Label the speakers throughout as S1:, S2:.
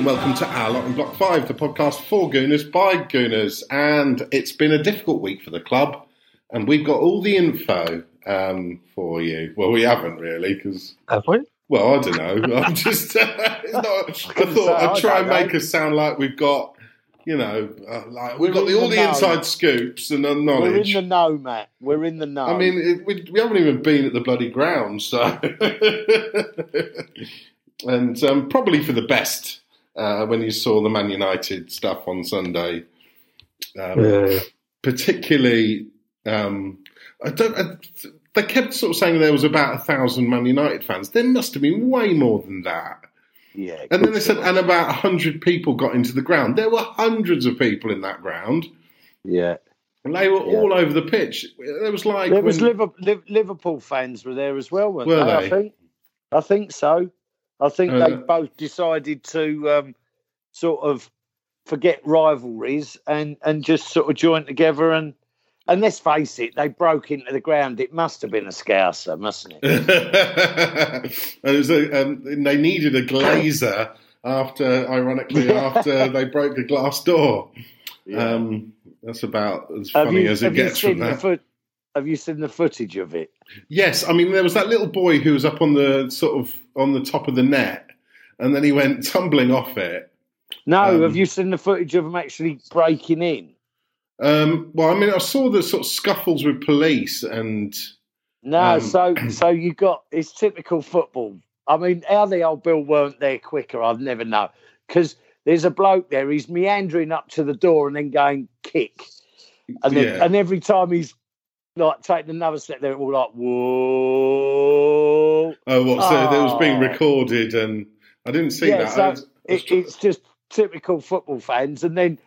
S1: And welcome to Our Lot in Block 5, the podcast for Gooners by Gooners. And it's been a difficult week for the club, and we've got all the info um, for you. Well, we haven't really, because.
S2: Have we?
S1: Well, I don't know. I'm just. Uh, not, I thought I'd try and make us sound like we've got, you know, uh, like we've
S3: We're
S1: got the, all
S3: the
S1: the inside scoops and the
S3: We're in the know, Matt. We're in the know.
S1: I mean, it, we, we haven't even been at the bloody ground, so. and um, probably for the best uh, when you saw the Man United stuff on Sunday. Um,
S2: Yeah.
S1: Particularly, um, I don't. I, they kept sort of saying there was about a thousand Man United fans. There must have been way more than that.
S3: yeah.
S1: And then they said, and about a hundred people got into the ground. There were hundreds of people in that ground,
S3: yeah.
S1: and they were
S3: Yeah.
S1: all over the pitch. There was like
S3: There was
S1: when-
S3: Liverpool, Liverpool fans were there as well, weren't
S1: Were
S3: they?
S1: they?
S3: I think. I think so. I think
S1: Uh,
S3: they both decided to um, sort of forget rivalries and and just sort of join together and. And let's face it, they broke into the ground. It must have been a scouser, mustn't it?
S1: and it was a, um, they needed a glazer after, ironically, after they broke the glass door. Um, that's about as
S3: have
S1: funny
S3: you,
S1: as it gets from that.
S3: foot? Have you seen the footage of it?
S1: Yes, I mean there was that little boy who was up on the sort of on the top of the net, and then he went tumbling off it.
S3: No,
S1: Um,
S3: have you seen the footage of them actually breaking in?
S1: Um, well, I mean, I saw the sort of scuffles with police, and
S3: No,
S1: Um,
S3: so so you got it's typical football. I mean, how the old Bill weren't there quicker, I'd never know. Because there's a bloke there, he's meandering up to the door and then going kick, and then
S1: Yeah.
S3: and every time he's like taking another step, they're all like whoa.
S1: oh, what? So that was being
S3: Oh.
S1: recorded, and I didn't see
S3: Yeah,
S1: that.
S3: so
S1: I was- I was
S3: It, it's just typical football fans, and then.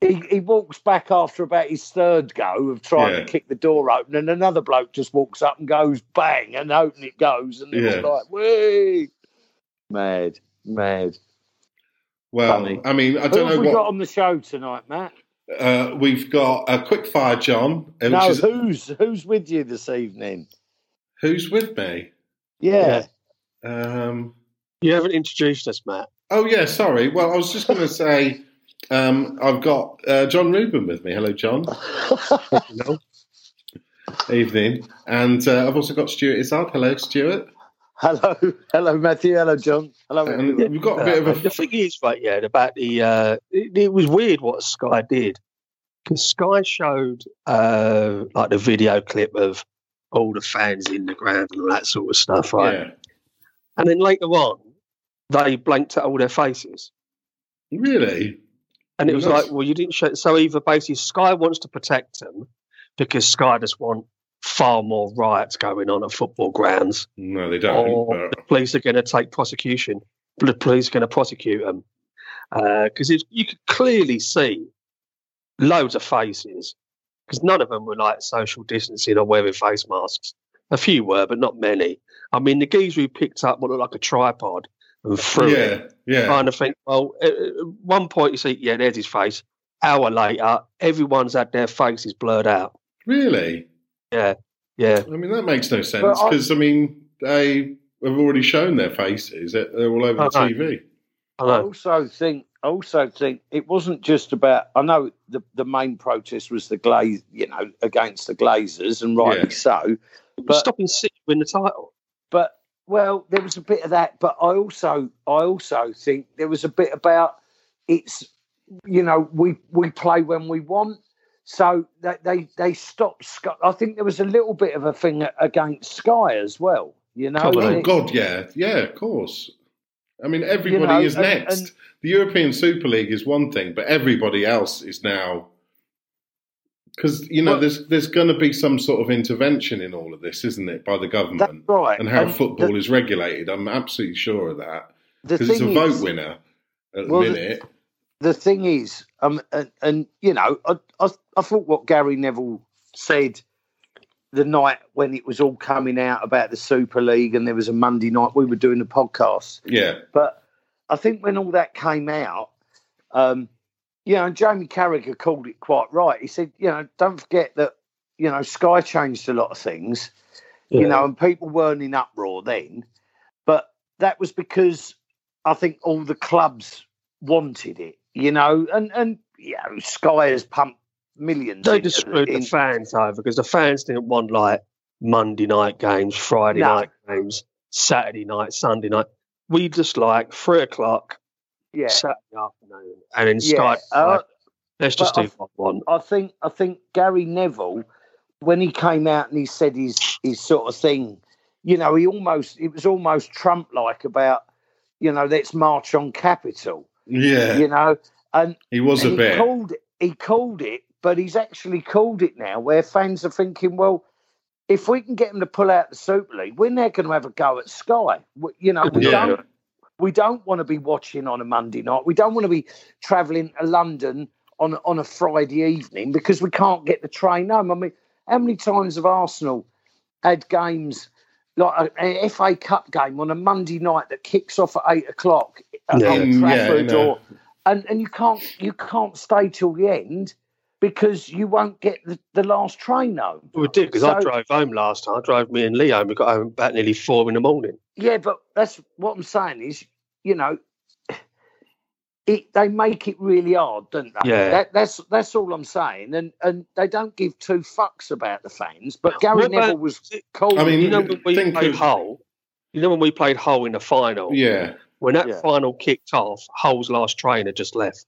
S3: He, he walks back after about his third go of trying
S1: Yeah.
S3: to kick the door open, and another bloke just walks up and goes bang, and open it goes, and it was
S1: Yeah.
S3: like, "Wee!" Mad, mad.
S1: well,
S3: funny.
S1: I mean, I don't
S3: have
S1: know
S3: we
S1: what.
S3: got on the show tonight, Matt?
S1: Uh, we've got a quick fire, John. uh, Which
S3: no,
S1: is,
S3: who's who's with you this evening?
S1: who's with me?
S3: Yeah,
S1: Um,
S2: You haven't introduced us, Matt.
S1: Oh yeah, sorry. Well, I was just going to say um, I've got uh, John Rubin with me. Hello, John.
S2: No.
S1: Evening, and uh, I've also got Stuart Izzard. Hello, Stuart.
S3: hello, hello, Matthew, hello, John, hello.
S1: And we've got a bit of
S2: Uh,
S1: a
S2: the thing is, right, yeah, about the uh, it, it was weird what Sky did because Sky showed uh, like the video clip of all the fans in the ground and all that sort of stuff, right?
S1: yeah.
S2: And then later on, they blanked out all their faces,
S1: Really?
S2: and it was like, well, you didn't show. So either basically Sky wants to protect them because Sky just want far more riots going on at football grounds,
S1: No, they don't.
S2: or
S1: but-
S2: the police are going to take prosecution. The police are going to prosecute them because uh, you could clearly see loads of faces because none of them were like social distancing or wearing face masks. A few were, but not many. I mean, the geezer who picked up what looked like a tripod and threw it,
S1: yeah, yeah.
S2: kind of think, well, at at one point you see, yeah, there's his face. Hour later, everyone's had their faces blurred out.
S1: Really?
S2: Yeah, yeah.
S1: I mean, that makes no sense
S3: But I-
S1: because I, mean they have already shown their faces. They're they're all over the
S2: Uh-huh.
S1: TV.
S2: I
S3: I also think, I also think it wasn't just about. I know the the main protest was the glaze, you know, against the Glazers, and rightly
S1: Yeah.
S3: so. But
S2: Stopping City win the title.
S3: but well, there was a bit of that, but I also I also think there was a bit about it's you know we we play when we want, so that they they stopped. Sky. I think there was a little bit of a thing against Sky as well. You know,
S2: Oh,
S1: God, yeah, yeah, of course. I mean, everybody
S3: know,
S1: is
S3: and-
S1: next.
S3: and-
S1: the European Super League is one thing, but everybody else is now because you know
S3: Well-
S1: there's there's going to be some sort of intervention in all of this, isn't it, by the
S3: that's
S1: government
S3: right.
S1: and how
S3: And
S1: football
S3: the,
S1: is regulated. I'm absolutely sure of that
S3: the
S1: because it's a
S3: thing
S1: vote
S3: is-
S1: winner at
S3: Well,
S1: the
S3: the-
S1: minute.
S3: the thing is, um, and, and you know, I, I, I thought what Gary Neville said the night when it was all coming out about the Super League, and there was a Monday night we were doing a podcast.
S1: yeah,
S3: But I think when all that came out, um, you know, and Jamie Carragher called it quite right. He said, you know, don't forget that, you know, Sky changed a lot of things, you know, and people weren't in uproar then. But that was because I think all the clubs wanted it, you know, and and you know, Sky has pumped millions.
S2: They just screwed
S3: in-
S2: the fans over because the fans didn't want like Monday night games, Friday
S3: No.
S2: night games, Saturday night, Sunday night. We just like three o'clock
S3: yeah.
S2: Saturday afternoon, and then
S3: Yeah,
S2: Sky.
S3: uh,
S2: like, let's just do
S3: I-
S2: what we want.
S3: I think I think Gary Neville, when he came out and he said his his sort of thing, you know, he almost it was almost Trump like about, you know, let's march on capital,
S1: Yeah,
S3: you know, and,
S1: he was a
S3: and he
S1: bit.
S3: called it he called it, but he's actually called it now where fans are thinking, well. If we can get them to pull out the Super League, we're now going to have a go at Sky. We- You know, we
S1: Yeah.
S3: don't we don't want to be watching on a Monday night. We don't want to be travelling to London on on a Friday evening because we can't get the train home. I mean, how many times have Arsenal had games like a, a FA Cup game on a Monday night that kicks off at eight o'clock at
S2: Yeah.
S3: Old
S1: Mm, yeah,
S3: Trafford, or and and you can't you can't stay till the end because you won't get the, the last train home.
S2: We did because I
S3: So-
S2: drove home last time. I drove me and Leo. and We got home about nearly four in the morning.
S3: Yeah, but that's what I'm saying is, you know, it they make it really hard, don't they?
S2: Yeah.
S3: That, that's that's all I'm saying, and and they don't give two fucks about the fans. But Gary
S2: What about-
S3: Neville was cold.
S1: I mean,
S2: You know when we played
S1: of-
S2: Hull. You know when we played Hull in the final.
S1: Yeah,
S2: When that
S3: Yeah.
S2: final kicked off, Hull's last trainer just left.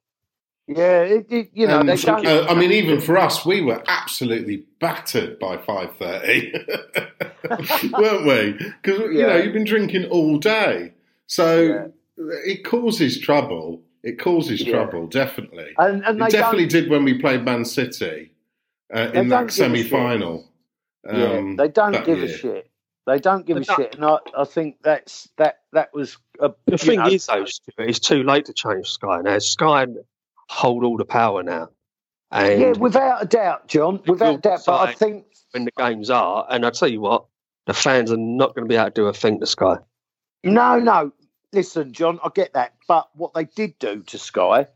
S3: yeah, it, it, you know,
S1: And,
S3: they don't.
S1: uh, I mean, even for us, we were absolutely battered by five thirty, weren't we? Because you know you've been drinking all day, so it causes trouble. It causes
S3: Yeah.
S1: trouble, definitely.
S3: and and
S1: It definitely did when we played Man City uh, in
S3: don't
S1: that semi-final.
S3: yeah,
S1: um,
S3: they don't
S1: that
S3: give a shit. They don't give
S2: They
S3: a
S2: don't.
S3: shit, and I, I think that's that that was a,
S2: The thing
S3: know,
S2: is, though, Stuart, it's too late to change Sky now. Sky hold all the power now, and
S3: yeah, without a doubt, John, without a doubt. But I think
S2: when the games are, and I tell you what, the fans are not going to be able to do a thing to Sky.
S3: No, no. Listen, John, I get that. But what they did do to Sky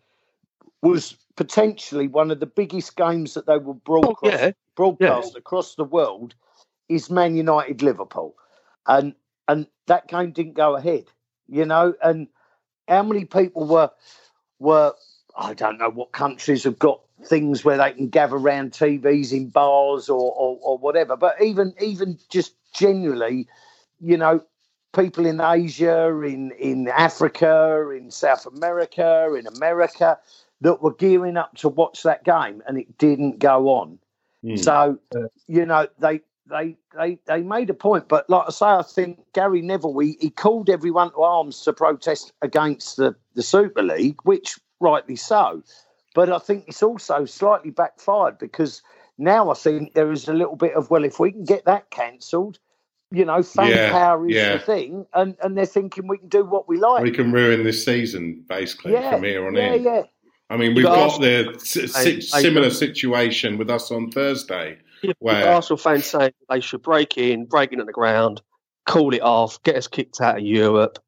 S3: was potentially one of the biggest games that they will
S2: Oh,
S3: broadcast,
S2: yeah,
S3: broadcast across the world is Man United Liverpool. And and that game didn't go ahead, you know, and how many people were were I don't know what countries have got things where they can gather around TVs in bars or, or, or whatever. But even even just generally, you know, people in Asia, in in Africa, in South America, in America that were gearing up to watch that game and it didn't go on.
S1: hmm.
S3: So you know they they they they made a point, but like I say, I think Gary Neville he, he called everyone to arms to protest against the the Super League, which rightly so. But I think it's also slightly backfired because now I think there is a little bit of well, if we can get that cancelled, you know, fan
S1: Yeah,
S3: power is
S1: yeah.
S3: the thing, and and they're thinking we can do what we like.
S1: we can ruin this season basically
S3: yeah,
S1: from here on
S3: yeah,
S1: in.
S3: yeah.
S1: I mean, we've
S2: But
S1: got
S2: Arsenal-
S1: the si-
S2: I-
S1: si-
S2: I-
S1: similar situation with us on Thursday. Where-
S2: Arsenal fans say they should break in, break in at the ground, call it off, get us kicked out of Europe,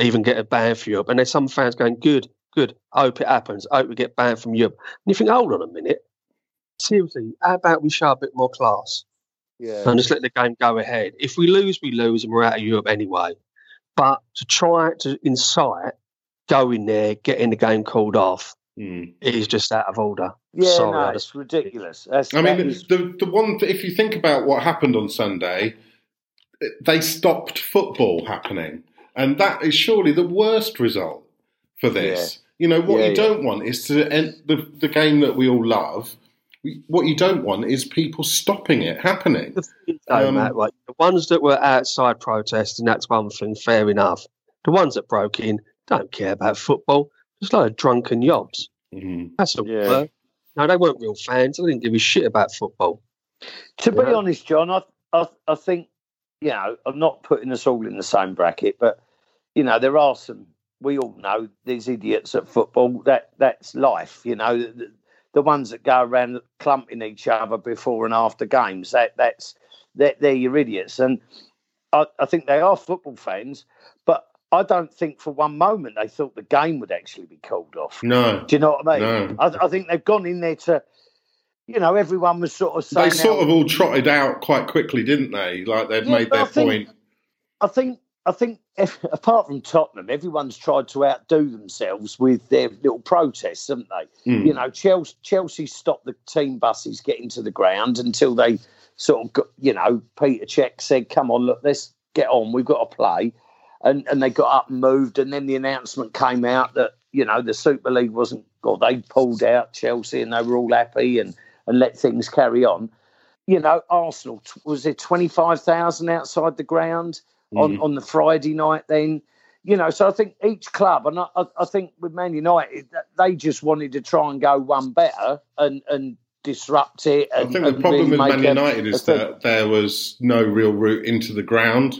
S2: even get a ban for Europe. And there's some fans going, good, good, I hope it happens. I hope we get banned from Europe. And you think, hold on a minute. Seriously, how about we show a bit more class
S3: Yeah.
S2: and just let the game go ahead? If we lose, we lose and we're out of Europe anyway. But to try to incite, go in there, getting the game called off, it is just out of order.
S3: Yeah,
S2: Sorry,
S3: no,
S2: I
S3: it's ridiculous. That's,
S1: I mean,
S3: is-
S1: the the one if you think about what happened on Sunday, they stopped football happening, and that is surely the worst result for this. You know what
S3: Yeah,
S1: you
S3: yeah.
S1: don't want is to end the the game that we all love. What you don't want is people stopping it happening.
S2: The thing is, though,
S1: Um,
S2: Matt, right, the ones that were outside protesting, that's one thing, fair enough. The ones that broke in don't care about football. Just like of drunken yobs.
S1: Mhm.
S2: That's all.
S3: Yeah.
S2: No, they weren't real fans. They didn't give a shit about football.
S3: To be
S2: Yeah.
S3: honest, John, I, I I think you know I'm not putting us all in the same bracket, but you know there are some. We all know these idiots at football. That that's life. You know the, ones that go around clumping each other before and after games. That that's they're, they're your idiots, and I, I think they are football fans. But I don't think for one moment they thought the game would actually be called off.
S1: No,
S3: Do you know what I mean?
S1: no.
S3: I, I think they've gone in there to, you know, everyone was sort of saying
S1: They sort of all trotted out quite quickly, didn't they? Like they'd
S3: Yeah,
S1: made
S3: but I
S1: their
S3: think-
S1: point.
S3: I think I think apart from Tottenham, everyone's tried to outdo themselves with their little protests, haven't they?
S1: Mm.
S3: You know, Chelsea, Chelsea stopped the team buses getting to the ground until they sort of, got, you know, Peter Cech said, "Come on, look, let's get on. We've got to play," and and they got up and moved, and then the announcement came out that you know the Super League wasn't, or they pulled out Chelsea, and they were all happy and and let things carry on. You know, Arsenal was there twenty five thousand outside the ground on,
S1: Mm.
S3: on the Friday night then. You know, so I think each club, and I, I, think with Man United, they just wanted to try and go one better and, and disrupt it.
S1: I think the
S3: and
S1: problem
S3: really
S1: with Man United
S3: a
S1: is
S3: thing.
S1: that there was no real route into the ground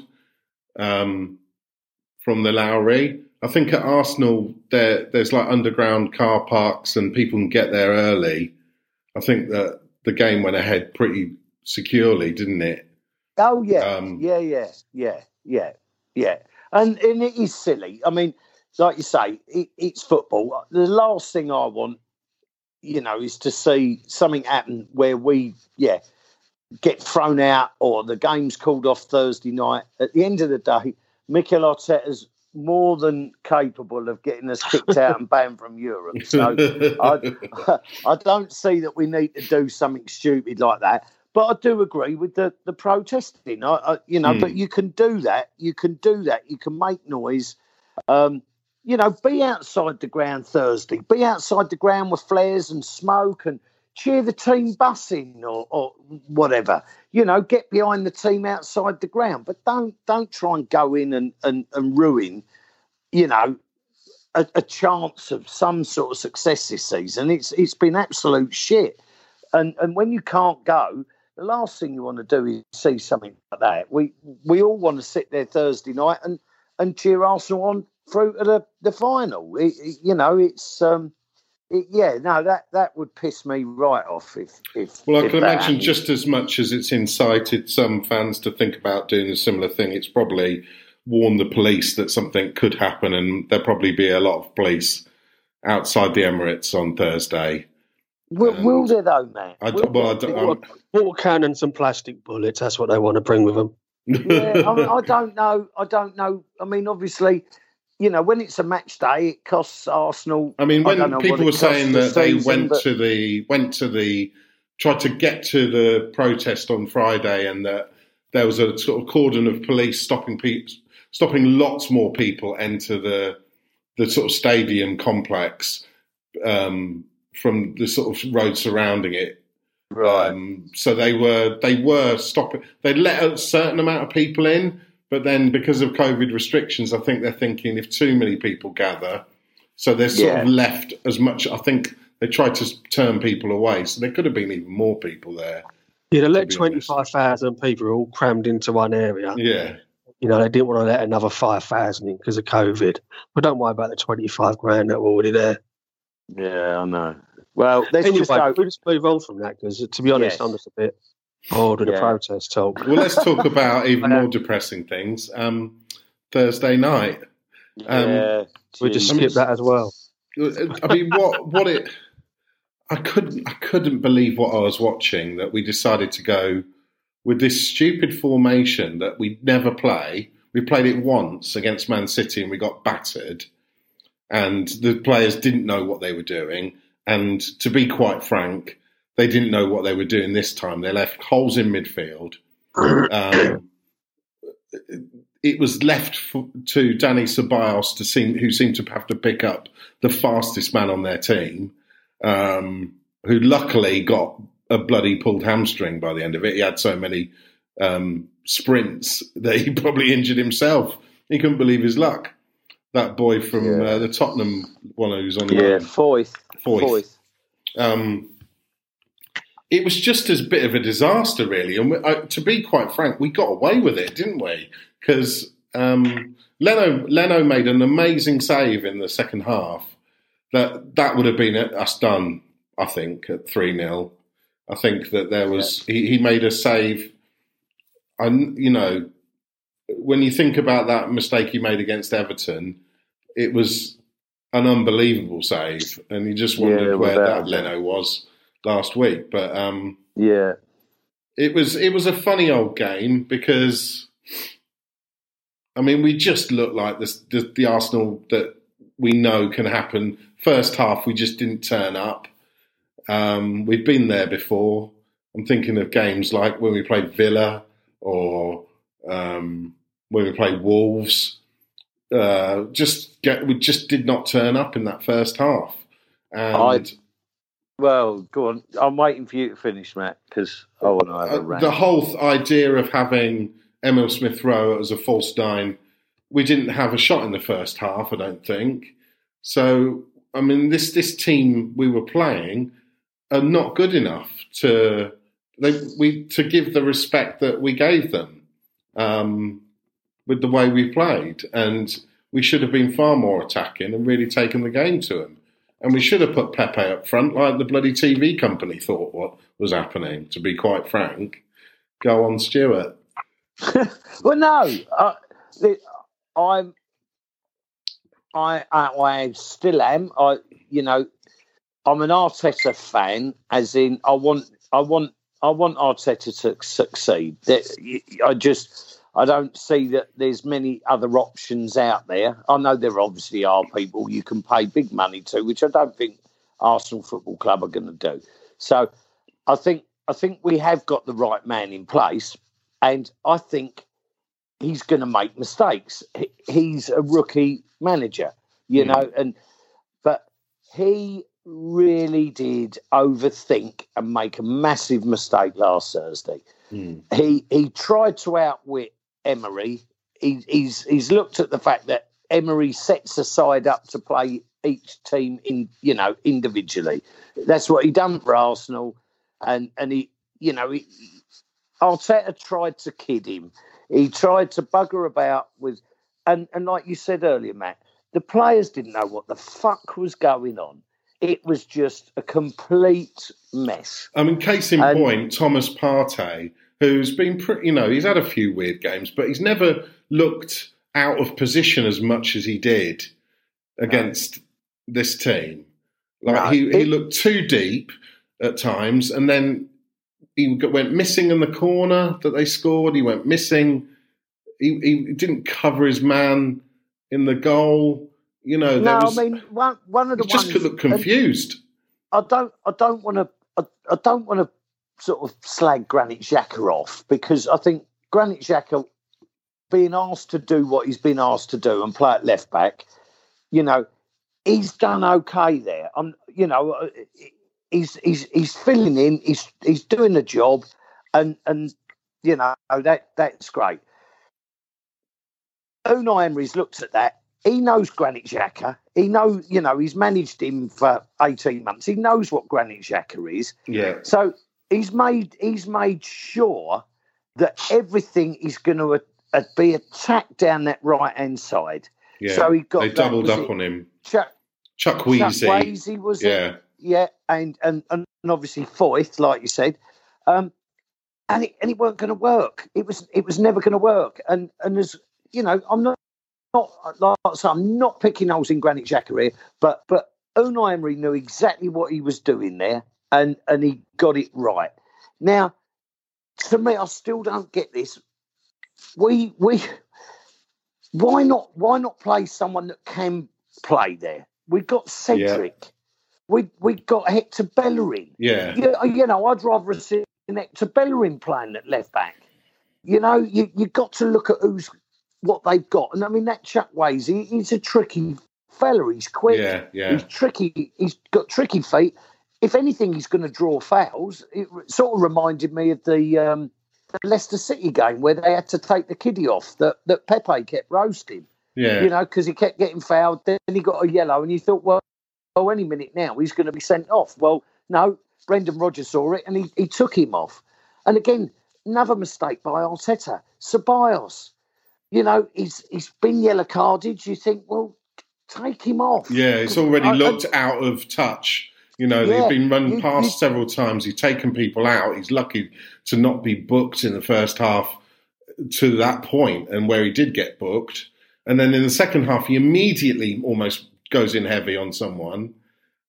S1: um, from the Lowry. I think at Arsenal there there's like underground car parks and people can get there early. I think that the game went ahead pretty securely, didn't it?
S3: Oh yeah,
S1: Um,
S3: yeah, yeah, yeah, yeah, yeah. And and it is silly. I mean, like you say, it, it's football. The last thing I want, you know, is to see something happen where we, yeah, get thrown out or the game's called off Thursday night. At the end of the day, Mikel Arteta's more than capable of getting us kicked out and banned from Europe. So I, I don't see that we need to do something stupid like that. But I do agree with the the protesting. I, I you know,
S1: Hmm.
S3: but you can do that. You can do that. You can make noise. Um, you know, be outside the ground Thursday. Be outside the ground with flares and smoke and cheer the team bussing or, or whatever. You know, get behind the team outside the ground, but don't don't try and go in and and, and ruin. You know, a, a chance of some sort of success this season. It's it's been absolute shit. And and when you can't go, the last thing you want to do is see something like that. We we all want to sit there Thursday night and and cheer Arsenal on through to the the final. It, it- you know, it's um, it, yeah, no, that that would piss me right off if if.
S1: Well, I
S3: if
S1: can imagine
S3: happened.
S1: just as much as it's incited some fans to think about doing a similar thing, it's probably warned the police that something could happen, and there'll probably be a lot of police outside the Emirates on Thursday.
S3: Will,
S1: and-
S3: will there though, man?
S1: I,
S3: Will
S1: well, I don't, I'm-
S2: Water cannons and plastic bullets. That's what they want to bring with them.
S3: yeah, I, mean, I don't know. I don't know. I mean, obviously, you know, when it's a match day, it costs Arsenal.
S1: I mean, when
S3: know
S1: people were saying that they went
S3: but-
S1: to the went to the tried to get to the protest on Friday, and that there was a sort of cordon of police stopping people, stopping lots more people enter the the sort of stadium complex um, from the sort of road surrounding it. Um, so they were they were stopping. They let a certain amount of people in, but then because of COVID restrictions, I think they're thinking if too many people gather, so they're sort of left as much. I think they tried to turn people away, so there could have been even more people there.
S2: Yeah, they let
S1: be honest.
S2: 25,000 people all crammed into one area.
S1: Yeah,
S2: You know, they didn't want to let another 5,000 in because of COVID. But don't worry about the 25 grand that were already there.
S3: Yeah, I know. Well, let's
S2: Anyway,
S3: just go.
S2: we'll just move on from that because, to be honest,
S3: Yes.
S2: I'm just a bit bored with the
S3: Yeah.
S2: protest talk.
S1: well, let's talk about even more depressing things. Um, Thursday night. Um,
S3: yeah,
S2: We just
S3: geez.
S2: skip that as well.
S1: I mean, what what it? I couldn't I couldn't believe what I was watching. That we decided to go with this stupid formation that we never play. We played it once against Man City and we got battered, and the players didn't know what they were doing. And to be quite frank, they didn't know what they were doing this time. They left holes in midfield. Um, it was left to Dani Ceballos to seem, who seemed to have to pick up the fastest man on their team, um, who luckily got a bloody pulled hamstring by the end of it. He had so many um, sprints that he probably injured himself. He couldn't believe his luck. That boy from
S3: Yeah.
S1: uh, the Tottenham one who's on the
S3: yeah. Foyth,
S1: Foyth. Um, it was just as bit of a disaster, really. And we, uh, to be quite frank, we got away with it, didn't we? Because um, Leno Leno made an amazing save in the second half. That that would have been us done, I think, at three 0 I think that there was he, he made a save. And you know, when you think about that mistake he made against Everton, it was an unbelievable save, and you just wondered
S3: Yeah,
S1: where that. Leno was last week. But um,
S3: Yeah,
S1: it was it was a funny old game because I mean, we just looked like this, the, the Arsenal that we know can happen. First half, we just didn't turn up. Um, we've been there before. I'm thinking of games like when we played Villa or um, when we played Wolves. Uh, just get, we just did not turn up in that first half. And
S3: I'd- Well, go on. I'm waiting for you to finish, Matt, because I want to have a
S1: Uh,
S3: rant.
S1: the whole th- idea of having Emile Smith Rowe as a false nine, we didn't have a shot in the first half, I don't think. So, I mean, this this team we were playing are not good enough to they we to give the respect that we gave them um, with the way we played, and we should have been far more attacking and really taken the game to them. And we should have put Pepe up front, like the bloody TV company thought what was happening. To be quite frank, go on, Stuart.
S3: well, no, uh, I'm, I, I, still am. I, you know, I'm an Arteta fan, as in I want, I want, I want Arteta to succeed. I just, I don't see that there's many other options out there. I know there obviously are people you can pay big money to, which I don't think Arsenal Football Club are going to do. So, I think, I think we have got the right man in place, and I think he's going to make mistakes. He- He's a rookie manager, you
S1: Mm.
S3: know, and but he really did overthink and make a massive mistake last Thursday. He he tried to outwit Emery. He, he's he's looked at the fact that Emery sets a side up to play each team in you know individually. That's what he done for Arsenal, and and he you know he, Arteta tried to kid him. He tried to bugger about with, and and like you said earlier, Matt, the players didn't know what the fuck was going on. It was just a complete mess.
S1: I mean, case in
S3: And-
S1: point, Thomas Partey, who's been pretty, you know, he's had a few weird games, but he's never looked out of position as much as he did against this team. Like
S3: No,
S1: he, he looked too deep at times, and then he went missing in the corner that they scored. He went missing. He, he didn't cover his man in the goal. You know,
S3: No,
S1: was,
S3: I mean one one of the
S1: he just could look confused.
S3: I don't I don't want to I, I don't want to sort of slag Granit Xhaka off because I think Granit Xhaka being asked to do what he's been asked to do and play at left back, you know, he's done okay there. I'm you know uh, he's he's he's filling in. He's he's doing the job, and and you know that that's great. Unai Emery's looked at that. He knows Granit Xhaka. He knows, you know, he's managed him for eighteen months. He knows what Granit Xhaka is.
S1: Yeah,
S3: So he's made he's made sure that everything is going to uh, be attacked down that right hand side.
S1: yeah.
S3: So he got
S1: they
S3: that-
S1: doubled up
S3: it
S1: on him.
S3: Chuck,
S1: Chuck
S3: Chukwueze.
S1: Wheezy
S3: was it?
S1: Yeah,
S3: yeah, and and and obviously Foyth, like you said, um, and it and it weren't going to work. It was it was never going to work. And and as you know, I'm not not like say, I'm not picking holes in Granit Xhaka here, but but Unai Emery knew exactly what he was doing there, and and he got it right. Now, to me, I still don't get this. We we why not why not play someone that can play there? We've got Cedric. We we got Hector Bellerin.
S1: yeah.
S3: You, you know, I'd rather have seen Hector Bellerin playing at left back. You know, you you got to look at who's what they've got, and I mean that Chukwueze, he, he's a tricky fella. He's quick.
S1: Yeah, yeah.
S3: He's tricky. He's got tricky feet. If anything, he's going to draw fouls. It sort of reminded me of the, um, the Leicester City game where they had to take the kiddie off that, that Pepe kept roasting.
S1: Yeah.
S3: You know, because he kept getting fouled. Then he got a yellow, and you thought, well, oh, any minute now he's going to be sent off. Well, no, Brendan Rodgers saw it and he, he took him off. And again, another mistake by Arteta. Ceballos, you know, he's he's been yellow carded. You think, well, take him off.
S1: Yeah, it's already
S3: I- I-
S1: looked out of touch. You know,
S3: Yeah,
S1: they've been run past
S3: you-
S1: several times. He's taken people out. He's lucky to not be booked in the first half to that point and where he did get booked. And then in the second half, he immediately almost goes in heavy on someone.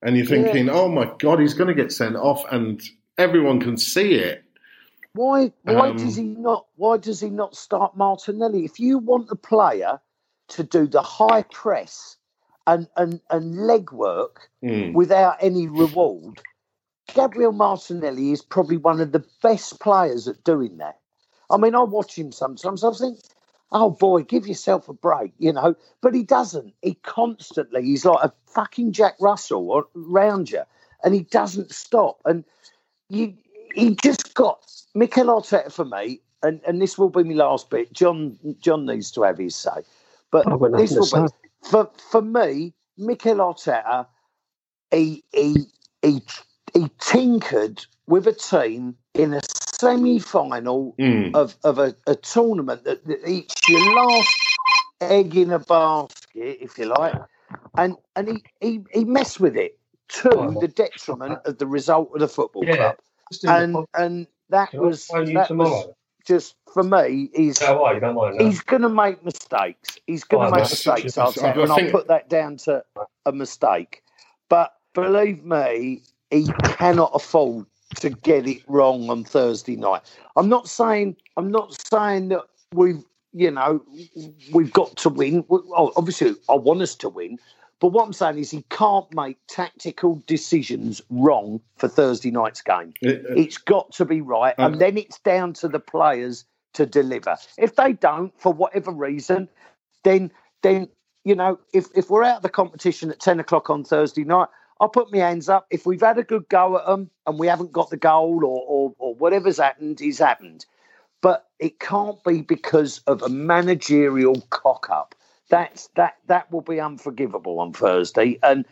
S1: And you're thinking, oh my God, he's going to get sent off. And everyone can see it.
S3: Why? Why
S1: Um,
S3: does he not? Why does he not start Martinelli? If you want a player to do the high press and and and leg work
S1: Mm.
S3: without any reward, Gabriel Martinelli is probably one of the best players at doing that. I mean, I watch him sometimes. I think, oh boy, give yourself a break, you know. But he doesn't. He constantly, he's like a fucking Jack Russell or- around you, and he doesn't stop. And you, he just got Mikel Arteta for me, and, and this will be my last bit. John, John needs to have his say, but
S2: I've
S3: this will be
S2: say.
S3: For for me. Mikel Arteta, he he he he tinkered with a team in a semi-final
S1: Mm.
S3: of, of a, a tournament that, that it's your last egg in a basket, if you like, and and he he, he messed with it to
S2: Oh,
S3: the detriment of the result of the football
S2: Yeah.
S3: club, and and that was that was just for me. He's
S2: Go away, don't mind.
S3: he's going to make mistakes. He's going
S2: Oh,
S3: to make
S1: that's
S3: mistakes,
S1: such a-
S3: Arteta,
S1: I
S3: and I'll put that down to a mistake. But believe me, he cannot afford to get it wrong on Thursday night. I'm not saying I'm not saying that we've you know we've got to win. Oh, Obviously, I want us to win. But what I'm saying is he can't make tactical decisions wrong for Thursday night's game.
S1: It-
S3: It's got to be right,
S1: Um,
S3: and then it's down to the players to deliver. If they don't, for whatever reason, then then you know, if if we're out of the competition at ten o'clock on Thursday night, I'll put my hands up. If we've had a good go at them and we haven't got the goal or or, or whatever's happened is happened, but it can't be because of a managerial cock up. That's that that will be unforgivable on Thursday and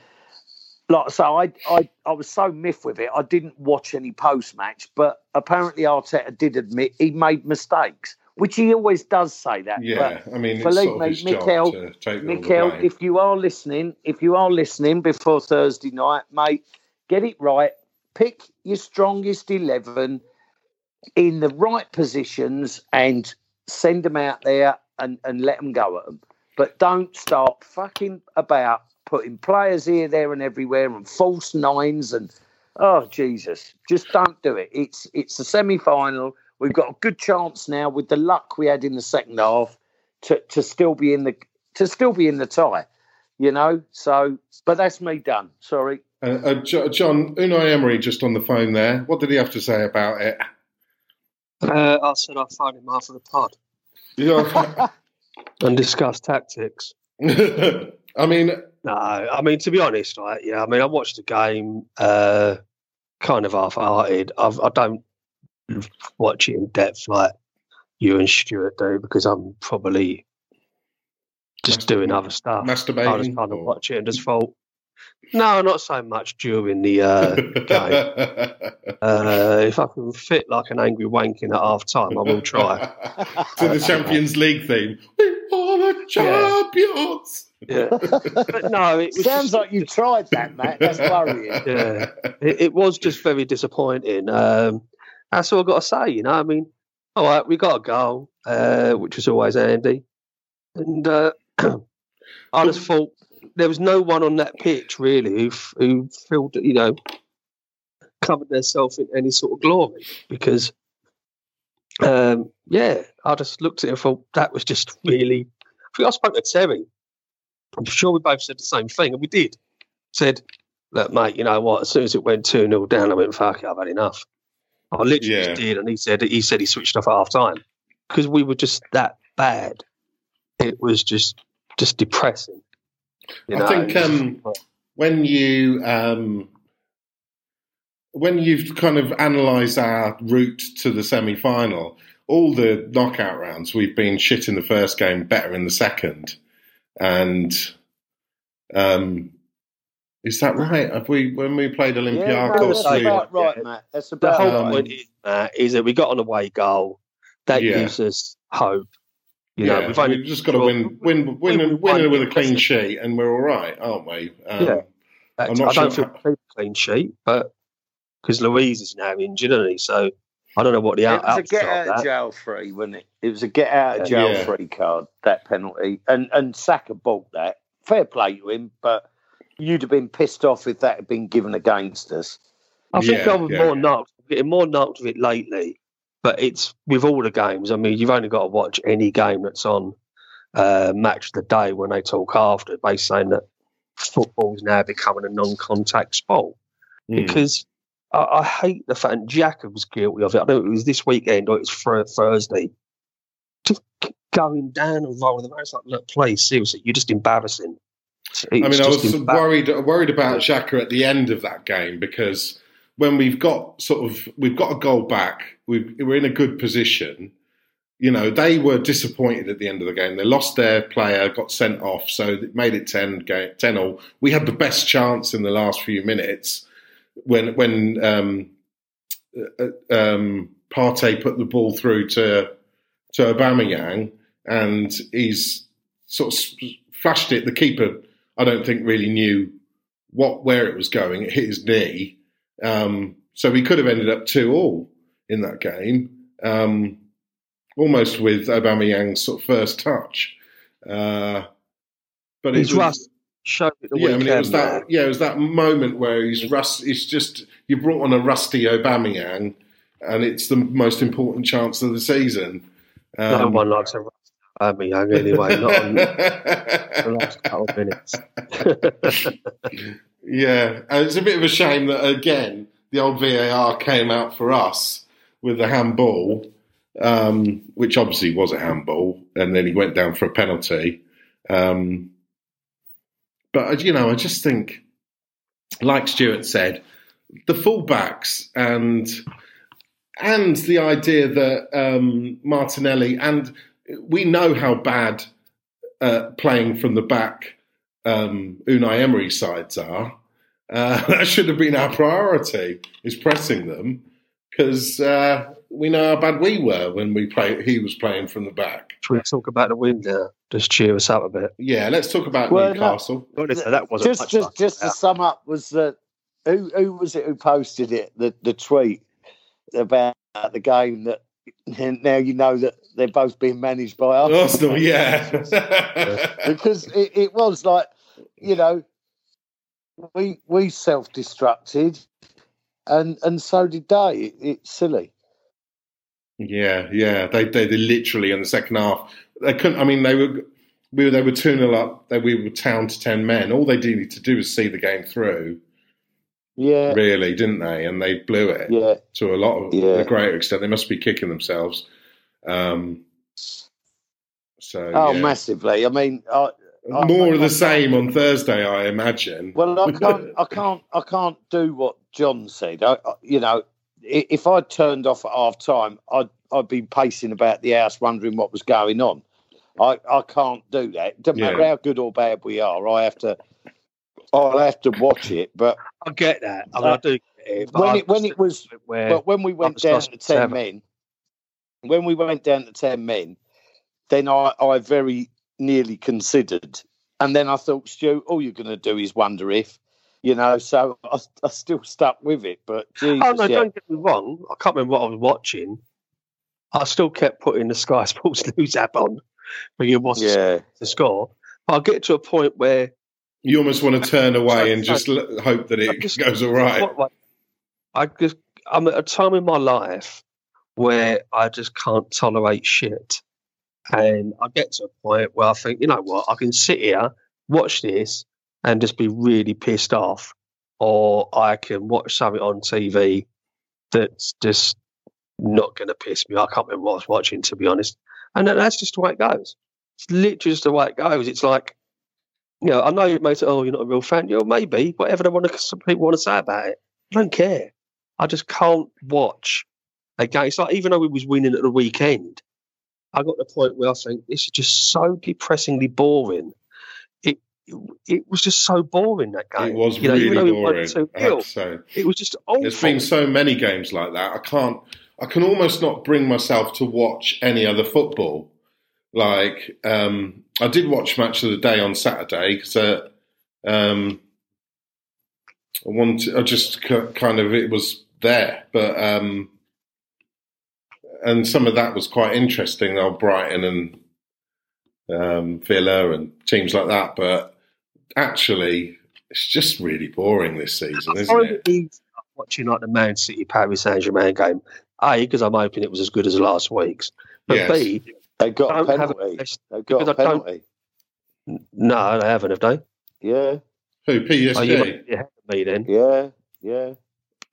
S3: like so, I, I, I was so miffed with it. I didn't watch any post match, but apparently Arteta did admit he made mistakes, which he always does say that.
S1: yeah, I mean, it's
S3: believe me, Mikel-
S1: job to take all the
S3: Mikel, if you are listening, if you are listening before Thursday night, mate, get it right. Pick your strongest eleven in the right positions and send them out there and, and let them go at them. But don't start fucking about putting players here, there, and everywhere and false nines and oh Jesus, just don't do it. It's it's the semi final. We've got a good chance now with the luck we had in the second half to, to still be in the to still be in the tie. You know, so but that's me done. Sorry.
S1: Uh, uh, John, Unai Emery just on the phone there. What did he have to say about it?
S2: Uh, I said I will find him after the pod
S1: You know,
S2: and discuss tactics.
S1: I mean,
S2: No, I mean to be honest, right? Yeah, I mean I watched the game, uh, kind of half-hearted. I've, I don't watch it in depth like you and Stuart do because I'm probably just doing other stuff. Masturbating. I just kind of watch it and just thought, no, not so much during the uh, game. Uh, if I can fit like an angry wanking at half time, I will try.
S1: to the Champions League theme. We are the champions.
S2: Yeah, but no, it was
S3: Sounds
S2: just-
S3: like you tried that, Matt. That's worrying.
S2: yeah, it, it was just very disappointing. Um, that's all I've got to say. You know, I mean, all right, we got a goal, uh, which was always handy, and uh, I just thought there was no one on that pitch really who who filled, you know, covered themselves in any sort of glory because. Um, yeah, I just looked at it and thought that was just really. I think I spoke to Terry. I'm sure we both said the same thing, and we did. Said, look, mate, you know what? As soon as it went 2 0 down, I went, fuck it, I've had enough. I literally
S1: Yeah.
S2: just did. And he said, he said he switched off at half time because we were just that bad. It was just just depressing. You
S1: I think, um, when you um, when you've kind of analysed our route to the semi final, all the knockout rounds we've been shit in the first game, better in the second, and um, is that right? Have we when we played
S3: Yeah, no,
S1: Olympiacos?
S3: that's
S1: we,
S3: about right, Matt. That's
S2: the
S3: about
S2: whole
S1: um,
S3: right.
S2: point is, Matt, is that we got an away goal. That
S1: Yeah.
S2: gives us hope. You
S1: yeah,
S2: know, we've only
S1: we've just got to win, win, win,
S2: we
S1: win,
S2: won
S1: with a clean sheet, and we're all right, aren't we? Um,
S2: Yeah.
S1: I'm
S2: I
S1: not
S2: don't
S1: sure
S2: feel a clean sheet, but because Luiz is now injured, isn't he? So I don't know what the
S3: It
S2: out-
S3: was a get out
S2: of
S3: of
S2: that.
S3: jail free, wasn't it? It was a get out of jail
S1: Yeah.
S3: free card, that penalty. And and Saka bought that. Fair play to him, but you'd have been pissed off if that had been given against us.
S2: I think
S1: Yeah,
S2: I was
S1: yeah.
S2: more knocked, getting more knocked with it lately But it's with all the games. I mean, you've only got to watch any game that's on uh, match of the day when they talk after. They saying that football's now becoming a non-contact sport
S1: Mm.
S2: because I, I hate the fact and Jack was guilty of it. I know it was this weekend or it was for Thursday. Just going down and rolling the road. like, look, please, seriously, you're just embarrassing. It's
S1: I mean, I was
S2: embar-
S1: worried worried about Xhaka at the end of that game because when we've got sort of we've got a goal back, we we're in a good position. You know, they were disappointed at the end of the game. They lost their player, got sent off, so it made it 10 game, 10 all. We had the best chance in the last few minutes when when um, uh, um, Partey put the ball through to to Aubameyang, and he's sort of flashed it. The keeper, I don't think, really knew what where it was going. It hit his knee, um, so we could have ended up two all in that game, um, almost with Aubameyang's sort of first touch. Uh, but
S2: He's
S1: it was,
S2: rust showed it the
S1: yeah, I mean, it was that.
S2: man.
S1: Yeah, it was that moment where he's rust. It's just you brought on a rusty Aubameyang, and it's the most important chance of the season. Um,
S2: no one likes a rust. I mean, young anyway, not on the last couple of minutes.
S1: yeah, and it's a bit of a shame that again the old VAR came out for us with the handball, um, which obviously was a handball, and then he went down for a penalty. Um, but you know, I just think, like Stuart said, the fullbacks and and the idea that um, Martinelli and we know how bad uh, playing from the back um, Unai Emery sides are. Uh, that should have been our priority is pressing them because uh, we know how bad we were when we play. He was playing from the back.
S2: Should we talk about the win now? Just cheer us up a bit.
S1: Yeah, let's talk about
S3: Well, no.
S1: Newcastle.
S2: Honestly, that wasn't
S3: just
S2: much
S3: just just to sum up was that who who was it who posted it the the tweet about the game that now you know that they're both being managed by us
S1: Arsenal, yeah.
S3: because it, it was like you know we we self destructed and and so did they it, it's silly
S1: Yeah, yeah. They, they they literally in the second half they couldn't. I mean, they were we were they were two 0 up. They we were down to ten men. All they needed to do was see the game through.
S3: yeah
S1: Really, didn't they? And they blew it
S3: yeah
S1: to a lot of
S3: Yeah.
S1: a greater extent. They must be kicking themselves. Um, so
S3: oh
S1: yeah.
S3: massively i mean I, I-
S1: more of the same on Thursday, I imagine.
S3: Well, I can't, I can't, I can't do what John said. I, I- you know, if I turned off at half time, I'd, I'd be pacing about the house wondering what was going on. I, I can't do that. Doesn't matter how good or bad we are. I have to, I'll have to watch it. But,
S2: I get that. I mean, I uh, do it. but
S3: when it- when it was-
S2: where
S3: but when we went down
S2: lost
S3: to ten
S2: seven.
S3: men, when we went down to ten men, then I, I very nearly considered, and then I thought, Stu, all you're going to do is wonder if, you know. So I, I still stuck with it. But Jesus,
S2: Oh no!
S3: yeah.
S2: Don't get me wrong. I can't remember what I was watching. I still kept putting the Sky Sports News app on when you watch
S3: yeah,
S2: the score. But I get to a point where
S1: You almost want to turn away and just hope that it
S2: just-
S1: goes all right.
S2: what- what- I just I'm at a time in my life where I just can't tolerate shit, and I get to a point where I think, you know what, I can sit here, watch this, and just be really pissed off, or I can watch something on TV that's just not going to piss me. I can't remember what I was watching, to be honest, and that's just the way it goes. It's literally just the way it goes. It's like. You know, I know you may say, "Oh, you're not a real fan." You know, maybe whatever they want to, some people want to say about it. I don't care. I just can't watch a game. It's like even though we was winning at the weekend, I got to the point where I think this is just so depressingly boring. It it, it was just so boring that game.
S1: It was
S2: You know,
S1: really
S2: even though we won
S1: boring.
S2: 2-0,
S1: I have to say.
S2: it was just awful.
S1: There's been so many games like that. I can't. I can almost not bring myself to watch any other football. Like um, I did watch match of the day on Saturday because uh, um, I wanted. I just kind of it was there, but um, and some of that was quite interesting. Old Brighton and um, Villa and teams like that, but actually, it's just really boring this season,
S2: I
S1: isn't
S2: find
S1: it?
S2: it easy watching like the Man City Paris Saint Germain game A, because I'm hoping it was as good as last week's. But
S1: Yes.
S2: B,
S4: They got a
S2: don't have a
S4: penalty.
S2: best-
S4: They got a
S2: because I don't-
S4: penalty.
S2: no, they haven't, have they?
S4: Yeah,
S1: Who PSG?
S2: Oh, you might be ahead of me then.
S4: yeah, yeah.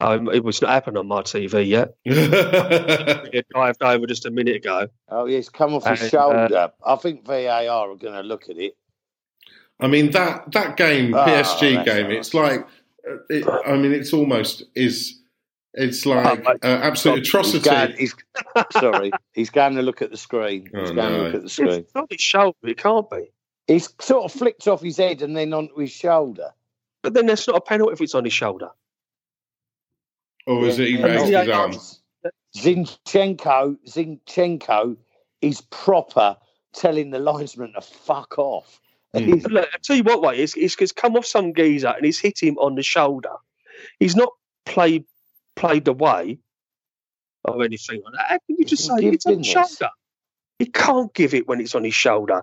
S2: Um, it was not happened on my TV yet. It dived over just a minute ago.
S4: Oh, yeah, it's come off his
S2: And, uh,
S4: shoulder. I think VAR are going to look at it.
S1: I mean that that game,
S4: Oh,
S1: PSG game.
S4: all right.
S1: It's like, uh, it, I mean, it's almost is. It's like
S2: Oh,
S1: uh, absolute
S4: He's
S1: atrocity.
S4: going, he's, sorry, he's going to look at the screen. He's
S1: Oh,
S4: going to look at the screen.
S2: It's not his shoulder. It can't be.
S4: He's sort of flicked off his head and then onto his shoulder.
S2: But then that's not a penalty if it's on his shoulder.
S1: Or is it he
S4: Yeah.
S1: raised
S2: Yeah,
S1: his arm?
S4: Zinchenko, Zinchenko is proper telling the linesman to fuck off.
S1: Hmm.
S4: He's-
S2: look, I tell you what, way it's, it's, it's come off some geezer and he's hit him on the shoulder. He's not played played away or anything like that. How can you just say it's on his shoulder? He can't give it when it's on his shoulder.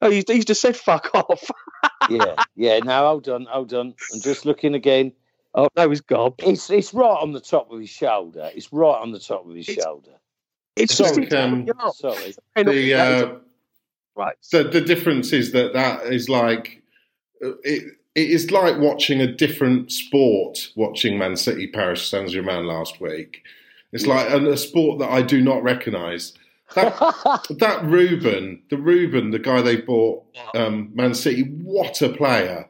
S2: Oh, he's, he's just said fuck off.
S4: yeah, yeah. Now hold on, hold on. I'm just looking again.
S2: Oh no, he's gone.
S4: It's it's right on the top of his shoulder. It's right on the top of his
S2: It's-
S4: shoulder.
S2: It's
S1: So,
S2: just
S1: um,
S4: Sorry.
S1: The uh,
S2: right.
S1: the the difference is that that is like uh, it. It is like watching a different sport. Watching Man City, Paris Saint Germain last week. It's like a, a sport that I do not recognise. That that Ruben, the Ruben, the guy they bought, um, Man City, what a player!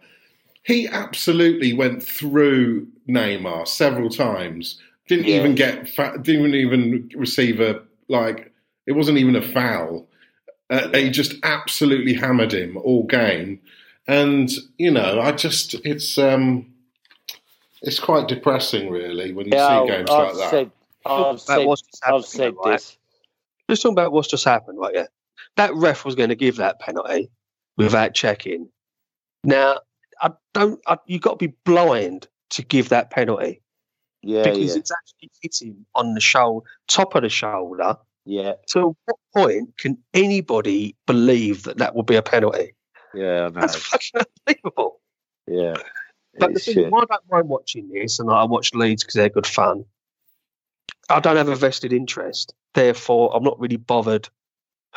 S1: He absolutely went through Neymar several times. Didn't
S4: Yeah.
S1: even get, fa- didn't even receive a like. It wasn't even a foul. Uh, He just absolutely hammered him all game, and you know, I just it's um, it's quite depressing, really, when you
S4: Yeah,
S1: see games
S4: I've
S1: like that.
S4: I've
S2: That
S4: said,
S2: was just
S4: I've said
S2: right?
S4: this.
S2: Let's talk about what's just happened, right? Yeah, that ref was going to give that penalty without checking. Now, I don't. I, you got to be blind to give that penalty
S4: Yeah,
S2: because
S4: yeah,
S2: it's actually hitting on the shoulder, top of the shoulder.
S4: yeah,
S2: So, what point can anybody believe that that would be a penalty?
S4: yeah.
S2: That's fucking unbelievable.
S4: Yeah.
S2: But the thing, why don't mind watching this, and I watch Leeds because they're good fun. I don't have a vested interest, therefore, I'm not really bothered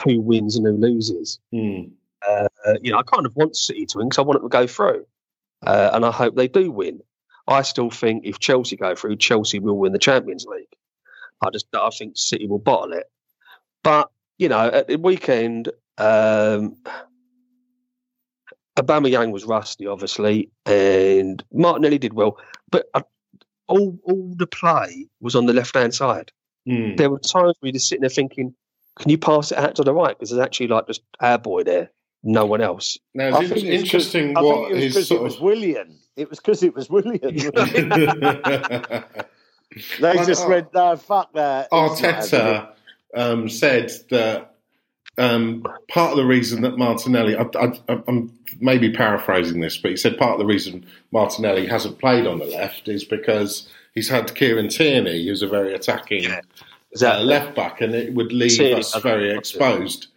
S2: who wins and who loses.
S1: Hmm.
S2: Uh, you know, I kind of want City to win because I want them to go through, uh, and I hope they do win. I still think if Chelsea go through, Chelsea will win the Champions League. I just I think City will bottle it. But you know, at the weekend, um, Young was rusty, obviously, and Martinelli did well, but I, all all the play was on the left hand side.
S1: Hmm.
S2: There were times where you're just sitting there thinking, "Can you pass it out to the right?" Because there's actually like just our boy there, no one else.
S1: Now,
S4: I
S1: it's
S4: think
S1: in-
S4: it's 'cause-
S1: interesting
S4: I
S1: what
S4: think it was because it
S1: sort
S4: was
S1: of.
S4: Willian. It was because it was Willian. they
S1: Well,
S4: just
S1: Ar-
S4: went, no, fuck that. It's not happening."
S1: Arteta um, said that um, part of the reason that Martinelli, I, I, I'm maybe paraphrasing this, but he said part of the reason Martinelli hasn't played on the left is because he's had Kieran Tierney, who's a very attacking
S2: Yeah,
S1: uh, left back, and it would leave
S2: Tierney
S1: us very
S2: exposed. to.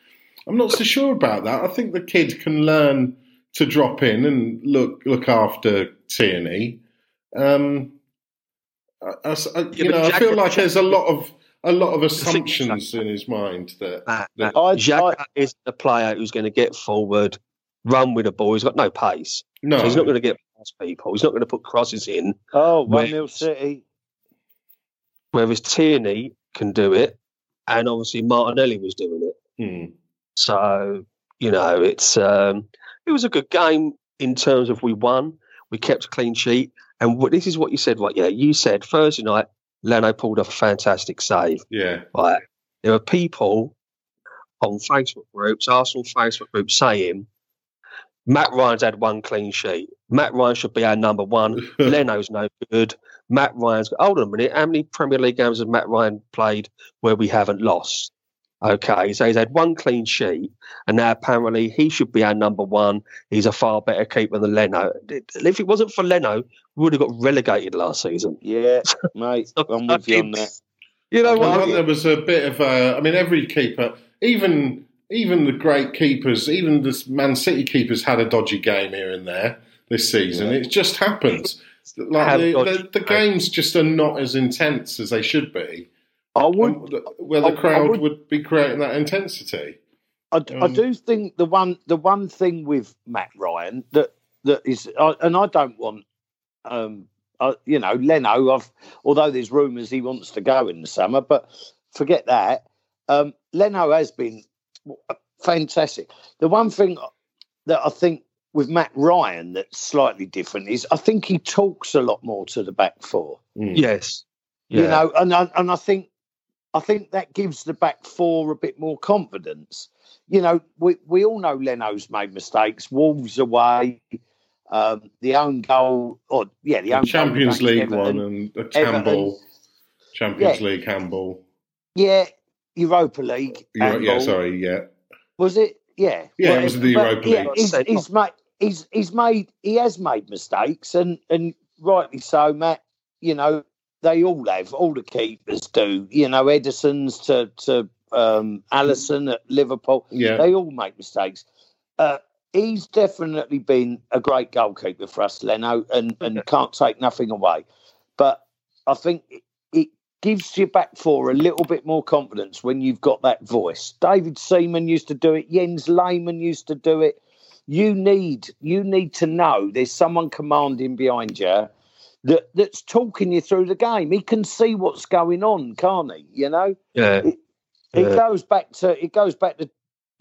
S1: Exposed. I'm not so sure about that. I think the kid can learn to drop in and look look after Tierney. Um, I, I- I- you
S2: but
S1: know, I feel like there's a lot of a lot of assumptions in his mind that
S2: That,
S1: that-
S2: that
S4: I-
S2: is the player who's going to get forward, run with the ball. He's got no pace.
S1: no,
S2: So he's not going to get past people. He's not going to put crosses in.
S4: Oh, 1
S2: Where-
S4: 0 City.
S2: Whereas Tierney can do it, and obviously Martinelli was doing it.
S1: Hmm.
S2: So you know, it's um, it was a good game in terms of we won, we kept a clean sheet, and what, this is what you said. Right? Yeah, you said Thursday night Leno pulled off a fantastic save.
S1: yeah,
S2: Right? There were people on Facebook groups, Arsenal Facebook groups, saying Matt Ryan's had one clean sheet. Matt Ryan should be our number one. Leno's no good. Matt Ryan's hold on a minute. How many Premier League games has Matt Ryan played where we haven't lost? Okay, so he's had one clean sheet, and now apparently he should be our number one. He's a far better keeper than Leno. If it wasn't for Leno, we would have got relegated last season.
S4: Yeah, mate. I'm with you on that.
S2: You know
S1: Well,
S2: what?
S1: there was a bit of a. I mean, every keeper, even even the great keepers, even the Man City keepers, had a dodgy game here and there this season.
S4: Yeah.
S1: It just happens. Like the, the, the games just are not as intense as they should be.
S3: I would.
S1: um, where the
S3: I- I
S1: crowd
S3: would-
S1: would be creating that intensity.
S3: I.
S1: Um,
S3: I-
S1: the
S3: I
S1: crowd
S3: would-
S1: would be creating that intensity.
S3: I, I
S1: Um,
S3: do think the one the one thing with Matt Ryan that that is, I and I don't want, um, I, you know, Leno. I've although there's rumours he wants to go in the summer, but forget that. Um, Leno has been fantastic. The one thing that I think with Matt Ryan that's slightly different is I think he talks a lot more to the back four
S1: Mm.
S2: Yes.
S3: you know, and I, and I think I think that gives the back four a bit more confidence. You know, we we all know Leno's made mistakes. Wolves away, um, the own goal, or yeah, the,
S1: Champions League
S3: against
S1: one
S3: Everton.
S1: and the
S3: Everton.
S1: Campbell. Champions
S3: Yeah.
S1: League Campbell.
S3: Yeah, Europa League.
S1: Euro- yeah, sorry, yeah.
S3: Was it? Yeah.
S1: Yeah, it was the Europa
S3: yeah,
S1: League.
S3: He's, he's made he's he's made he has made mistakes and and rightly so, Matt. You know they all have, all the keepers do. You know Ederson's to to um, Alisson at Liverpool.
S1: Yeah.
S3: They all make mistakes. Uh, he's definitely been a great goalkeeper for us, Leno, and and can't take nothing away. But I think it, it gives your back four a little bit more confidence when you've got that voice. David Seaman used to do it. Jens Lehmann used to do it. You need you need to know there's someone commanding behind you that that's talking you through the game. He can see what's going on, can't he? You know,
S2: Yeah.
S3: it
S2: Yeah.
S3: goes back to it goes back to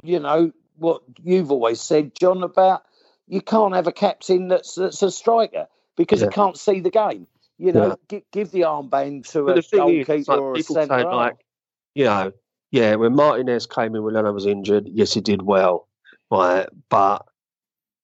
S3: you know what you've always said, John, about you can't have a captain that's that's a striker because
S2: Yeah.
S3: he can't see the game. You know,
S2: Yeah.
S3: give, give the armband to
S2: But
S3: a
S2: thing is,
S3: goalkeeper
S2: like
S3: or a centre
S2: like, you know, yeah, when Martinez came in when Leno was injured, yes, he did well, right? But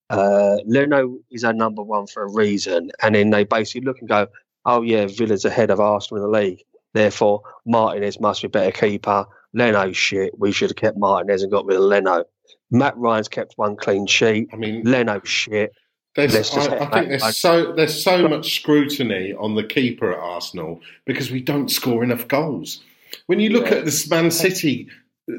S2: uh, Leno is our number one for a reason. And then they basically look and go, oh, yeah, Villa's ahead of Arsenal in the league. Therefore, Martinez must be a better keeper. Leno shit. We should have kept Martinez and got rid of Leno. Matt Ryan's kept one clean sheet.
S1: I mean,
S2: Leno shit.
S1: I, I think there's so there's so much scrutiny on the keeper at Arsenal because we don't score enough goals. When you look
S3: Yeah.
S1: at the Man City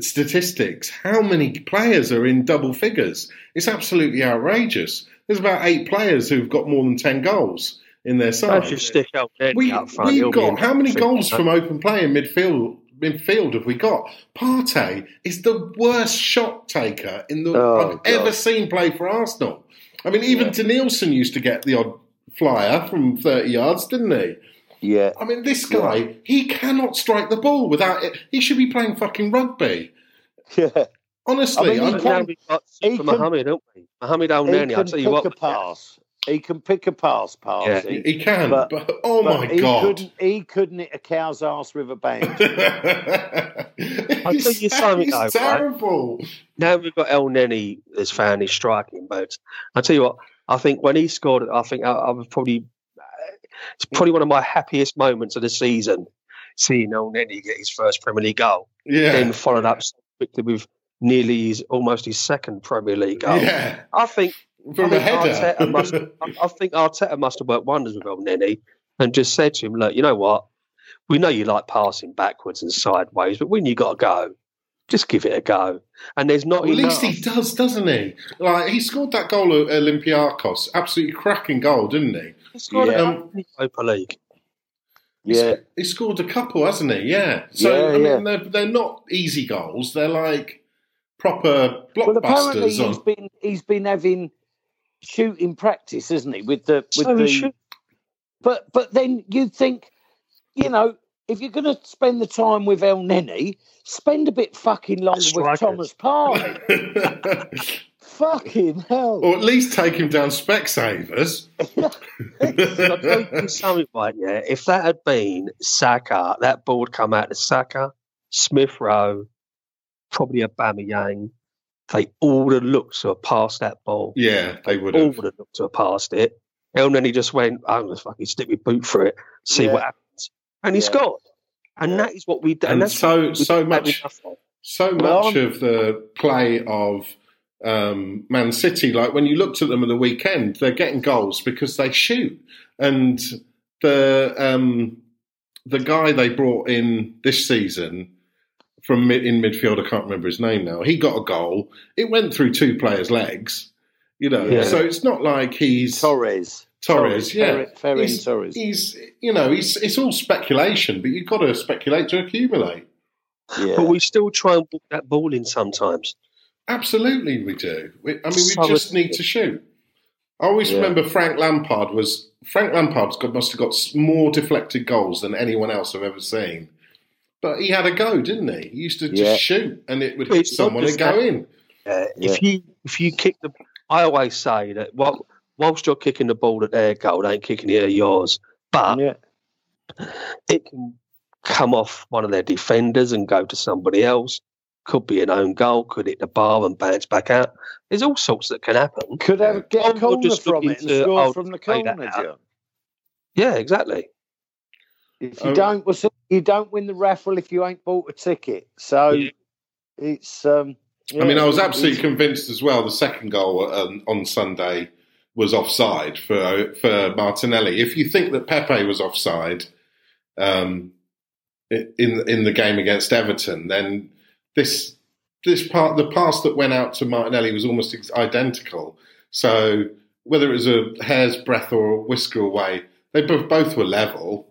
S1: statistics, how many players are in double figures? It's absolutely outrageous. There's about eight players who've got more than ten goals in their side.
S2: Just stick out there
S1: we, we've got how many goals from open play in midfield? Midfield have we got? Partey is the worst shot taker in the
S3: Oh,
S1: I've
S3: God.
S1: ever seen play for Arsenal. I mean, even
S3: Yeah.
S1: Denilson used to get the odd flyer from thirty yards, didn't he?
S3: Yeah,
S1: I mean, this guy he cannot strike the ball without it. He should be playing fucking rugby.
S3: yeah.
S1: Honestly,
S3: I mean, he
S1: I'm-
S2: But
S3: can-
S2: now we've got
S3: he
S2: Super
S3: can-
S2: Mohammed, don't we? Mohammed Al
S3: He
S2: Nani, I'll
S3: can
S2: tell
S3: pick
S2: you what.
S3: a pass. He can pick a pass, pass.
S2: Yeah.
S3: He-
S1: he can, but,
S3: But-
S1: oh
S3: but
S1: my
S3: he
S1: god!
S3: couldn't. He couldn't hit a cow's ass with a band.
S2: I'll tell you something,
S1: he's
S2: though, right?
S1: terrible.
S2: Now we've got El Neni as found his striking, but I'll tell you what, I think when he scored it, I think I, I was probably, it's probably one of my happiest moments of the season, seeing El Neni get his first Premier League goal,
S1: Yeah,
S2: then followed up so quickly with nearly his, almost his second Premier League goal.
S1: yeah,
S2: I think
S1: from
S2: I think. Arteta must, I, think Arteta must have worked wonders with El Neni and just said to him, look, you know what? We know you like passing backwards and sideways, but when you got to go, just give it a go. And there's not
S1: Well, at
S2: enough.
S1: least he does, doesn't he? Like he scored that goal at Olympiacos, absolutely cracking goal, didn't he?
S2: He scored
S3: Yeah.
S2: a in Europa League.
S3: yeah,
S1: He scored a couple, hasn't he? Yeah. So
S3: Yeah,
S1: I mean,
S3: yeah.
S1: they're they're not easy goals. They're like proper blockbusters.
S3: well, apparently
S1: blockbusters.
S3: he's
S1: on,
S3: been he's been having shooting practice, isn't he? With the with
S2: So
S3: the
S2: should.
S3: but but then you think, you know, if you're going to spend the time with El Neni, spend a bit fucking longer with Thomas Partey. fucking hell!
S1: or at least take him down Specsavers.
S2: I'll tell you something right, yeah. If that had been Saka, that ball would come out to Saka, Smith Rowe, probably Aubameyang. They all would have looked to have passed that ball.
S1: yeah, they would
S2: All
S1: have.
S2: would have looked to have passed it. And then he just went, I'm going to fucking stick my boot for it, see
S3: Yeah.
S2: what happens. And he
S3: Yeah.
S2: scored. And
S3: Yeah.
S2: that is what we do.
S1: And
S2: that's
S1: so so much so much
S3: I'm-
S1: of the play of um, Man City, like when you looked at them at the weekend, they're getting goals because they shoot. And the um, the guy they brought in this season from mid, in midfield, I can't remember his name now. He got a goal. It went through two players' legs. You know,
S2: Yeah.
S1: so it's not like he's
S3: Torres.
S1: Torres, yeah,
S3: Ferran, Ferran
S1: he's,
S3: Torres.
S1: he's you know he's it's all speculation, but you've got to speculate to accumulate.
S3: Yeah.
S2: But we still try and book that ball in sometimes.
S1: Absolutely, we do. We, I mean, we
S2: So
S1: just need to shoot. I always
S3: Yeah.
S1: remember Frank Lampard was Frank Lampard's got must have got more deflected goals than anyone else I've ever seen. But he had a go, didn't he? He used to just
S3: Yeah.
S1: shoot, and it would
S2: But
S1: hit
S2: it's
S1: someone and go
S2: that.
S1: in.
S2: Uh,
S3: Yeah.
S2: If you if you kick the, I always say that while, whilst you're kicking the ball at their goal, they ain't kicking it at yours. But
S3: yeah.
S2: it can come off one of their defenders and go to somebody else. Could be an own goal. Could hit the bar and bounce back out. There's all sorts that can happen.
S3: Could
S1: Yeah.
S3: have get
S2: Or
S3: a corner
S2: just look
S3: from it and
S2: into,
S3: score
S2: oh,
S3: from the
S2: play that
S3: corner,
S2: out. Yeah, exactly.
S3: If you
S1: Oh.
S3: don't, what's you don't win the raffle if you ain't bought a ticket. So
S2: Yeah.
S3: it's. Um,
S1: I mean, I was
S3: it's-
S1: absolutely convinced as well. The second goal um, on Sunday was offside for for Martinelli. If you think that Pepe was offside um, in in the game against Everton, then this this part the pass that went out to Martinelli was almost identical. So whether it was a hair's breadth or a whisker away, they both both were level.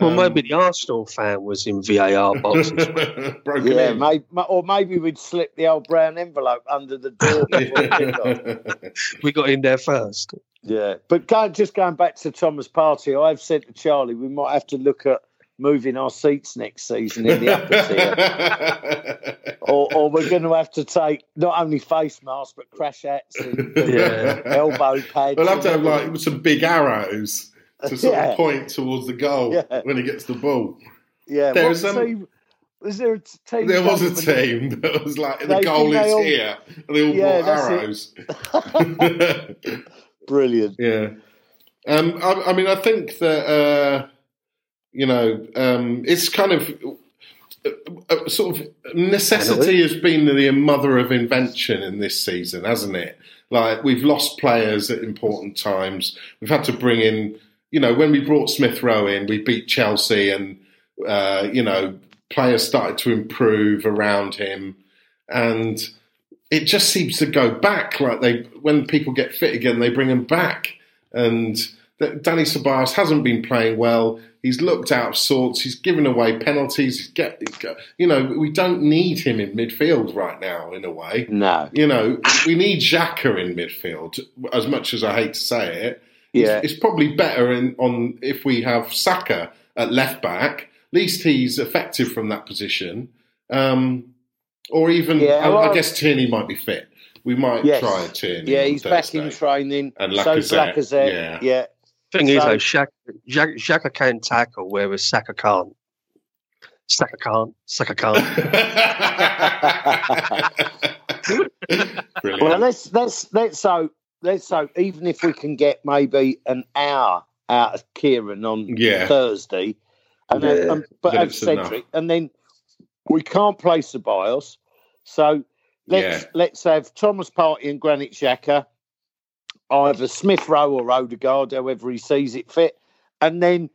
S2: Well,
S1: Um,
S2: maybe the Arsenal fan was in VAR boxes.
S1: broken
S3: Yeah,
S1: in.
S3: maybe, or maybe we'd slip the old brown envelope under the door. before
S2: we got in there first.
S3: yeah, but go, just going back to Thomas Partey, I've said to Charlie we might have to look at moving our seats next season in the upper tier, or, or we're going to have to take not only face masks but crash hats and
S2: Yeah.
S3: elbow pads.
S1: We'll have to have like some big arrows to sort
S3: Yeah.
S1: of point towards the goal
S3: Yeah.
S1: when he gets the ball.
S3: Yeah,
S1: There's,
S3: what
S1: um,
S3: team? Was there a t- team?
S1: There was a
S3: government-
S1: team that was like the goal is
S3: all-
S1: here, and they all
S3: Yeah,
S1: brought arrows.
S3: Brilliant.
S1: yeah, um, I, I mean, I think that uh, you know um, it's kind of. uh, uh, sort of necessity has been the mother of invention in this season, hasn't it? Like we've lost players at important times. We've had to bring in, you know, when we brought Smith Rowe in, we beat Chelsea, and uh, you know, players started to improve around him, and it just seems to go back. Like they, when people get fit again, they bring them back, and Dani Ceballos hasn't been playing well. He's looked out of sorts. He's given away penalties. He's get, you know, we don't need him in midfield right now. In a way,
S3: No.
S1: you know, we need Xhaka in midfield. As much as I hate to say it,
S3: Yeah.
S1: it's, it's probably better in, on if we have Saka at left back. At least he's effective from that position. Um, or even,
S3: Yeah,
S1: I, I guess Tierney might be fit. We might
S3: Yes.
S1: try a Tierney.
S3: Yeah, he's back in training.
S1: And Lacazette,
S3: Lacazette.
S1: yeah.
S3: yeah.
S2: Thing is,
S3: So-
S2: though, Xhaka, Xhaka, Xhaka can tackle, whereas Saka can't. Saka can't. Saka can't.
S1: Brilliant.
S3: Well, let's let's let's so let's so even if we can get maybe an hour out of Kieran on
S1: Yeah.
S3: Thursday, and then,
S2: Yeah.
S3: um, but
S1: Then
S3: have
S1: it's enough.
S3: Cedric, and then we can't play Ceballos, so let's
S1: Yeah.
S3: let's have Thomas Partey and Granit Xhaka, either Smith Rowe or Odegaard, however he sees it fit, and then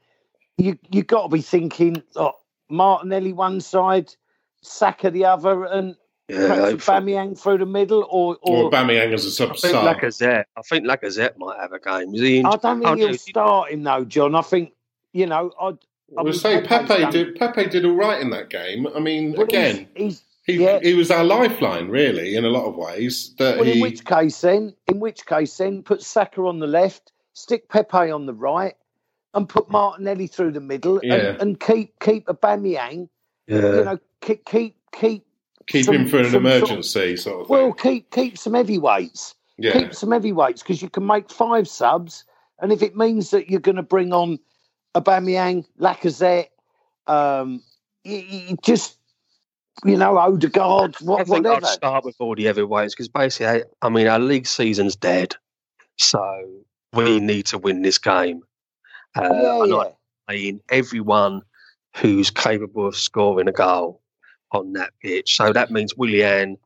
S3: you you got to be thinking oh, Martinelli one side, Saka the other, and
S2: Yeah,
S3: perhaps Bamiyang through the middle, or
S1: or
S3: or
S1: Bamiyang as a
S2: I
S1: sub
S2: think. Lacazette. I think Lacazette might have a game. Is he in?
S3: I don't think
S2: Oh,
S3: he'll
S2: no,
S3: start him though, John. I think you know. I'd, I
S1: I
S3: mean,
S1: say
S3: Pepe's
S1: Pepe
S3: done-
S1: did. Pepe did all right in that game. I mean,
S3: well, he's-
S1: again,
S3: he's,
S1: he,
S3: yeah.
S1: he was our lifeline, really, in a lot of ways. That
S3: well.
S1: he,
S3: In which case, then, in which case, then, put Saka on the left, stick Pepe on the right, and put Martinelli through the middle,
S1: Yeah.
S3: and, and keep keep Aubameyang.
S2: yeah.
S3: You know, keep keep keep.
S1: keep
S3: some-
S1: him for an
S3: emergency sort of-
S1: emergency sort of,
S3: Well, keep keep some heavyweights.
S1: Yeah,
S3: Keep some heavyweights because you can make five subs, and if it means that you're going to bring on Aubameyang, Lacazette, um, you, you just you know Odegaard,
S2: I think
S3: whatever.
S2: I'd start with all the heavyweights because basically, I, I mean, our league season's dead, so we need to win this game. Uh,
S3: yeah,
S2: and
S3: yeah.
S2: I'm playing everyone who's capable of scoring a goal on that pitch. So that means Willian,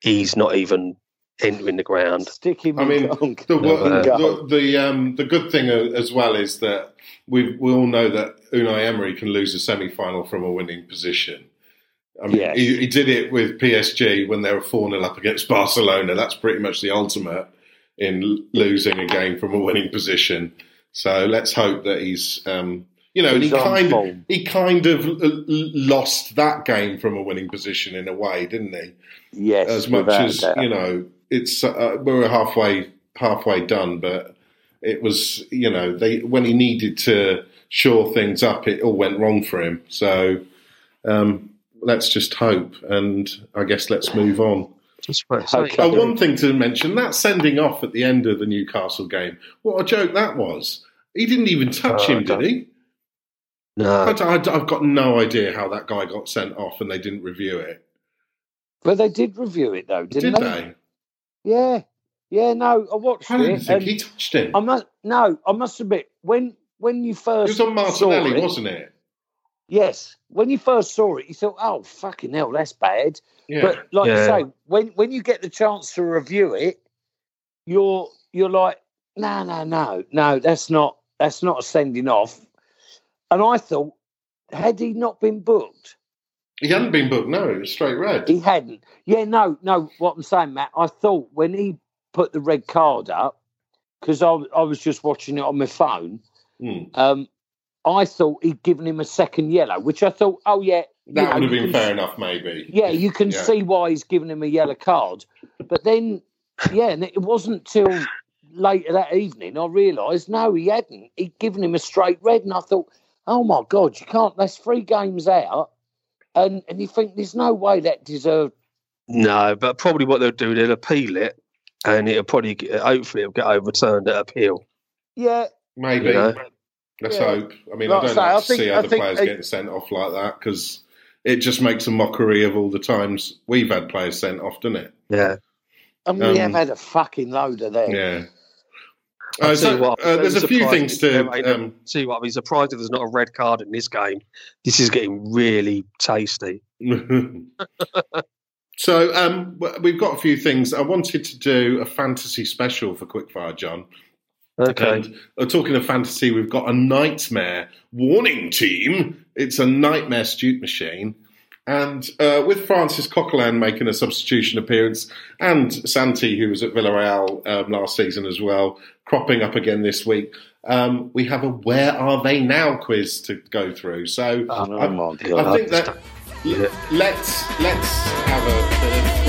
S2: he's not even entering the ground.
S3: Stick him
S1: I
S3: in
S1: mean, the the the, the, um, the good thing uh, as well is that we we all know that Unai Emery can lose a semi final from a winning position. I mean,
S3: Yes.
S1: he, he did it with PSG when they were 4 0 up against Barcelona. That's pretty much the ultimate in losing a game from a winning position. So let's hope that he's, um, you know, and he kind
S3: form.
S1: he kind of lost that game from a winning position in a way, didn't he?
S3: Yes,
S1: As much as you know, it's uh, we're halfway halfway done, but it was you know they when he needed to shore things up, it all went wrong for him. So um, let's just hope, and I guess let's move on.
S2: Just about to
S3: Okay.
S1: Oh, one thing to mention that sending off at the end of the Newcastle game. What a joke that was. He didn't even touch
S2: Oh,
S1: him, did he?
S2: no,
S1: I, have got no idea how that guy got sent off and they didn't review it.
S3: But they did review it though, didn't
S1: Did
S3: they?
S1: they?
S3: Yeah, yeah. No, I watched
S1: I didn't
S3: it.
S1: think
S3: and
S1: he touched him.
S3: I must no, I must admit when when you first
S1: It
S3: first
S1: was on
S3: saw
S1: Martinelli,
S3: it,
S1: wasn't it?
S3: Yes, when you first saw it, you thought, "Oh, fucking hell, that's bad."
S1: Yeah.
S3: But like
S2: Yeah.
S3: you say, when when you get the chance to review it, you're you're like, "No, no, no, no, that's not that's not a sending off." And I thought, had he not been booked,
S1: he hadn't been booked, no, it was straight red.
S3: he hadn't. Yeah, no, no. What I'm saying, Matt, I thought when he put the red card up, because I I was just watching it on my phone.
S1: Hmm.
S3: Um, I thought he'd given him a second yellow, which I thought, oh yeah, you
S1: That
S3: know,
S1: would have been
S3: can
S1: fair enough, maybe.
S3: Yeah, you can
S1: Yeah.
S3: see why he's given him a yellow card. But then, yeah, and it wasn't till later that evening I realised no, he hadn't. He'd given him a straight red, and I thought, oh my god, you can't. That's three games out, and and you think there's no way that deserved.
S2: no. But probably what they'll do, they'll appeal it, and it'll probably get, hopefully it'll get overturned at appeal.
S3: Yeah,
S1: Maybe.
S2: You know?
S1: Let's
S3: Yeah.
S1: hope. I mean,
S3: Like
S1: I
S3: I
S1: don't
S3: say,
S1: like
S3: I
S1: to
S3: think-
S1: see other
S3: think
S1: players
S3: it-
S1: getting sent off like that because it just makes a mockery of all the times we've had players sent off, doesn't it?
S2: Yeah.
S3: and
S1: Um,
S3: we have had a fucking load of them.
S1: Yeah. Uh, so,
S2: what,
S1: uh, there's a
S2: I'm
S1: few things to. Um,
S2: See what I'd be surprised if there's not a red card in this game. This is getting really tasty.
S1: so um, we've got a few things. I wanted to do a fantasy special for Quickfire, John.
S2: Okay.
S1: And uh, talking of fantasy, we've got a nightmare warning team. It's a nightmare stute machine. And uh, with Francis Coquelin making a substitution appearance and Santi, who was at Villarreal um, last season as well, cropping up again this week, um, we have a Where Are They Now quiz to go through. So
S3: Oh,
S1: I-
S3: my
S1: I
S3: god!
S1: think that l- let's let's have a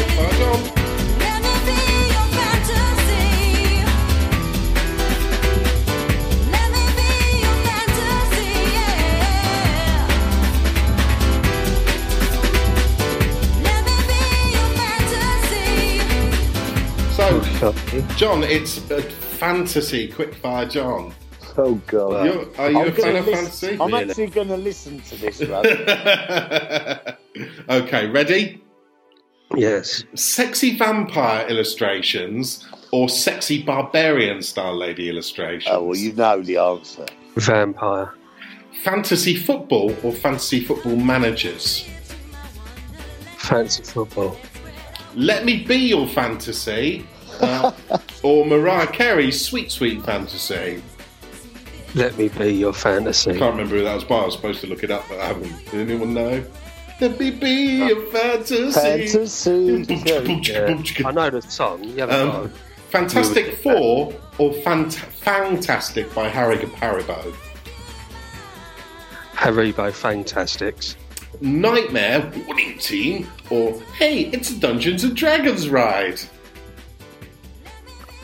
S5: your
S1: John, it's a fantasy quickfire, John.
S3: oh god!
S1: You're, are you
S3: I'm
S1: a fan of
S3: listen-
S1: fantasy?
S3: I'm
S2: Really?
S3: actually going to listen to this, brother.
S1: okay, ready?
S2: Yes.
S1: Sexy vampire illustrations or sexy barbarian style lady illustrations?
S3: oh well, you know the answer.
S2: Vampire.
S1: Fantasy football or fantasy football managers?
S2: Fancy football.
S1: Let me be your fantasy. Uh, or Mariah Carey's Sweet Sweet Fantasy.
S2: Let me be your fantasy.
S1: I can't remember who that was by. I was supposed to look it up, but I haven't. Did anyone know? Let me be your fantasy.
S3: Fantasy.
S2: Yeah. I know the song. You
S1: Um. Fantastic Four or Fant- Fantastic by Harry Haribo?
S2: Haribo Fantastics.
S1: Nightmare Warning Team or Hey, it's a Dungeons and Dragons ride?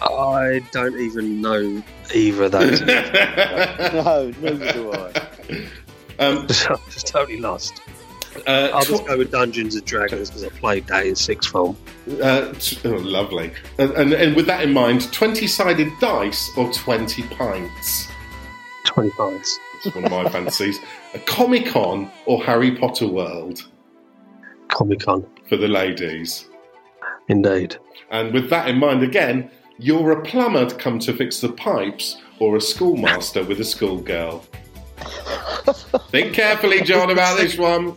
S2: I don't even know either of those.
S3: No, neither do I.
S1: um,
S2: I'm just totally lost.
S1: uh,
S2: I'll just
S1: tw-
S2: go with Dungeons and Dragons because I played that in sixth form.
S1: uh, t- oh, lovely. And, and, and with that in mind, 20 sided dice or 20 pints?
S2: 20 pints.
S1: It's one of my fantasies. A Comic Con or Harry Potter World
S2: Comic Con,
S1: for the ladies.
S2: indeed.
S1: And with that in mind, again, you're a plumber to come to fix the pipes or a schoolmaster with a schoolgirl. Think carefully, John, about this one.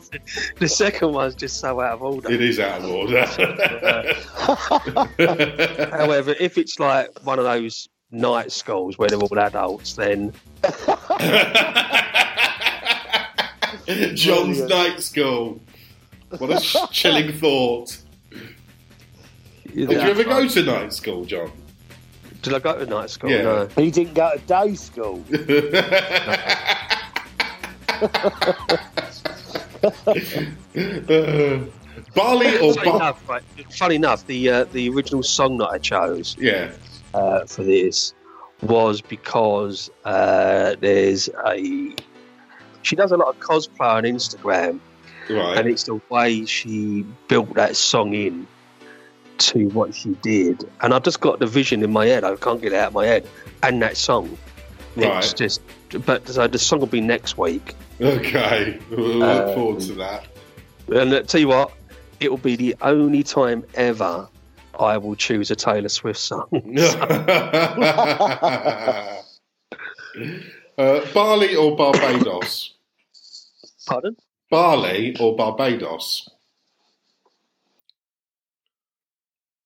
S2: The second one's just so out of order.
S1: It is out of order.
S2: However, if it's like one of those night schools where they're all adults, then
S1: John's night school. What a chilling thought. Did you ever go to night school, John?
S2: Did I go to night school?
S1: Yeah.
S2: No.
S3: He didn't go to day school.
S1: Uh, Barley or
S2: Funny
S1: bar-
S2: enough, right, funny enough, the uh, the original song that I chose
S1: Yeah.
S2: uh, for this was because uh, there's a she does a lot of cosplay on Instagram,
S1: Right.
S2: and it's the way she built that song in to what she did. And I've just got the vision in my head. I can't get it out of my head. And that song, it's
S1: Right.
S2: just. But so the song will be next week.
S1: Okay. We'll look
S2: Uh,
S1: forward to that.
S2: And uh, tell you what, it will be the only time ever I will choose a Taylor Swift song.
S1: uh, Barley or Barbados?
S2: Pardon?
S1: Barley or Barbados?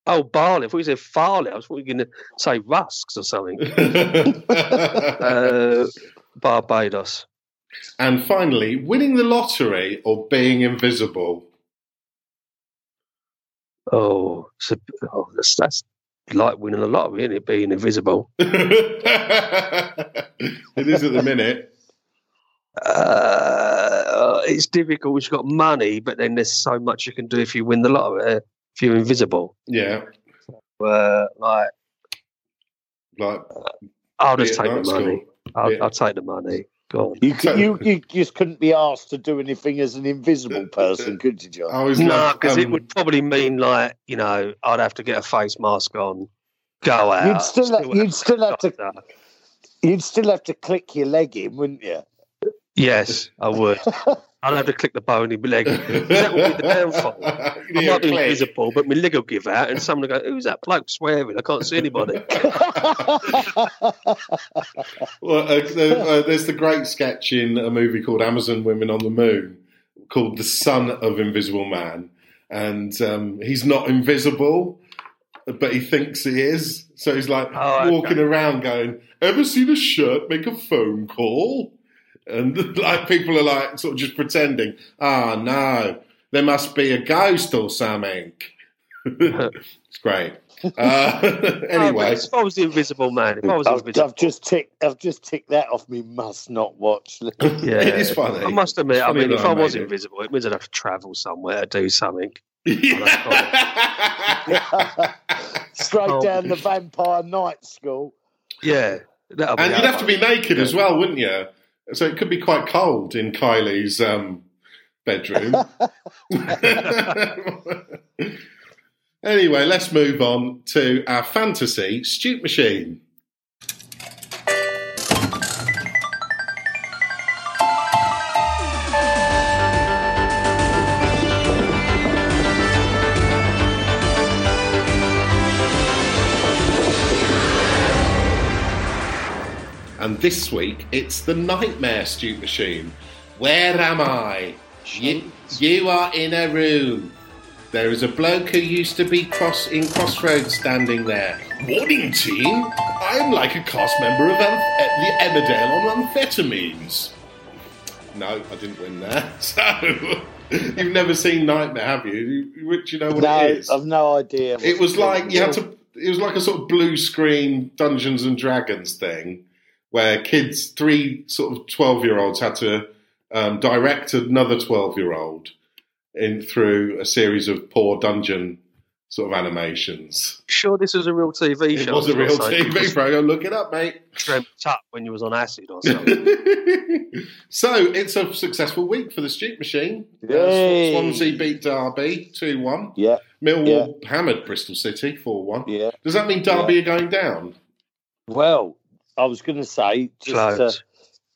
S2: Oh, barley. I thought you said farley. I was thought you were going to say rusks or something. Uh, Barbados.
S1: and finally, winning the lottery or being invisible?
S2: Oh, a, oh that's, that's like winning the lottery, isn't it? Being invisible.
S1: it is at the minute.
S2: Uh, it's difficult. You've got money, but then there's so much you can do if you win the lottery. If you're invisible,
S1: Yeah.
S2: uh, like
S1: Like,
S2: I'll just take the money. I'll,
S1: Yeah.
S2: I'll take the money. Go on.
S3: You, could, you you just couldn't be asked to do anything as an invisible person, could you, John?
S1: I always
S2: No,
S1: loved,
S2: because it
S1: um,
S2: would probably mean like you know I'd have to get a face mask on, go out.
S3: You'd still have- you'd still have to-
S2: doctor.
S3: You'd still have to click your leg in, wouldn't you?
S2: Yes, I would. I'd have to click the bone in my leg. That would be the downfall. I might be invisible, but my leg will give out, and someone will go, "Who's that bloke swearing? I can't see anybody."
S1: Well, uh, uh, there's the great sketch in a movie called Amazon Women on the Moon called The Son of Invisible Man. And um, he's not invisible, but he thinks he is. So he's like
S2: Oh, okay.
S1: walking around going, Ever seen a shirt make a phone call? And like people are like sort of just pretending, Ah, no, there must be a ghost or something. it's great. Uh,
S2: Oh,
S1: anyway,
S2: if I was the invisible man, if I was
S3: I've,
S2: invisible,
S3: I've just ticked. I've just ticked that off. Me must not watch.
S2: yeah,
S1: it is funny.
S2: I must admit, I mean, if
S1: I
S2: I was
S1: made it.
S2: invisible, it means I'd have to travel somewhere to do something.
S3: Straight
S2: Oh.
S3: down the Vampire Night School.
S2: Yeah,
S1: and you'd have to be
S2: that
S1: naked as well, wouldn't you? So it could be quite cold in Kylie's um, bedroom. anyway, let's move on to our fantasy Stute Machine. And this week it's the Knightmare Stute Machine. Where am I? You, you are in a room. There is a bloke who used to be cross in Crossroads standing there. Morning, team. I'm like a cast member of the Emmerdale on amphetamines. No, I didn't win there. So you've never seen Nightmare, have you? You, Rich, you know what
S3: no,
S1: it is?
S3: I've no idea.
S1: It was like you had to. It was like a sort of blue screen Dungeons and Dragons thing, where kids, three sort of twelve-year-olds, had to um, direct another twelve-year-old in through a series of poor dungeon sort of animations.
S2: Sure, this was a real TV
S1: It
S2: show.
S1: was a real
S2: It's not
S1: TV program. Look it up, mate.
S2: Dreamt up when you was on acid or something.
S1: so it's a successful week for the Street Machine. Uh, Swansea beat Derby two one.
S3: Yeah,
S1: Millwall hammered Bristol City four one.
S3: yeah.
S1: Does that mean Derby are going down?
S3: Well, I was going to say just to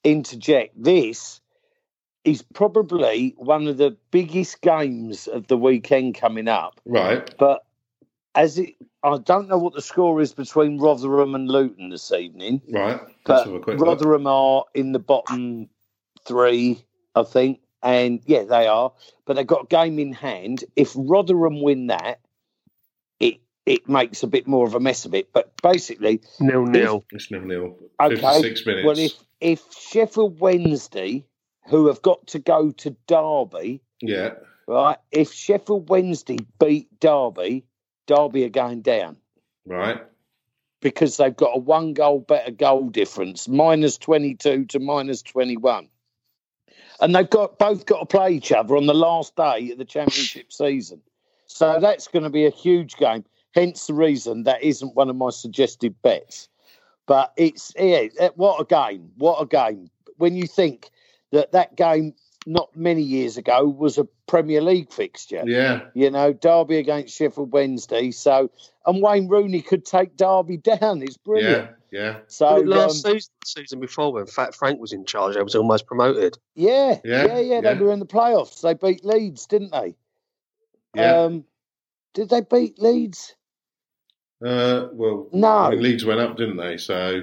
S3: interject. This is probably one of the biggest games of the weekend coming up.
S1: Right.
S3: But as it, I don't know what the score is between Rotherham and Luton this evening.
S1: Right. Let's
S3: But
S1: have a look.
S3: Rotherham are in the bottom three, I think. And yeah, they are. But they've got a game in hand. If Rotherham win that, it it makes a bit more of a mess of it. But basically,
S2: Nil nil.
S1: It's nil nil.
S3: Okay.
S1: 56 minutes.
S3: well, if if Sheffield Wednesday, who have got to go to Derby,
S1: yeah.
S3: right? If Sheffield Wednesday beat Derby, Derby are going down.
S1: Right.
S3: because they've got a one goal better goal difference, minus 22 to minus 21. And they've got both got to play each other on the last day of the championship season. So that's going to be a huge game. Hence the reason that isn't one of my suggested bets. But it's yeah, eh, what a game! What a game! When you think that that game not many years ago was a Premier League fixture,
S1: Yeah.
S3: you know, Derby against Sheffield Wednesday. So and Wayne Rooney could take Derby down. It's brilliant.
S1: Yeah. Yeah.
S3: So
S2: But last
S3: um,
S2: season, season before, when Fat Frank was in charge, they was almost promoted.
S3: yeah,
S1: Yeah,
S3: yeah, yeah, They
S1: yeah.
S3: were in the playoffs. They beat Leeds, didn't they?
S1: Yeah.
S3: Um, did they beat Leeds?
S1: Uh, well,
S3: No.
S1: I mean, Leeds went up, didn't they? So,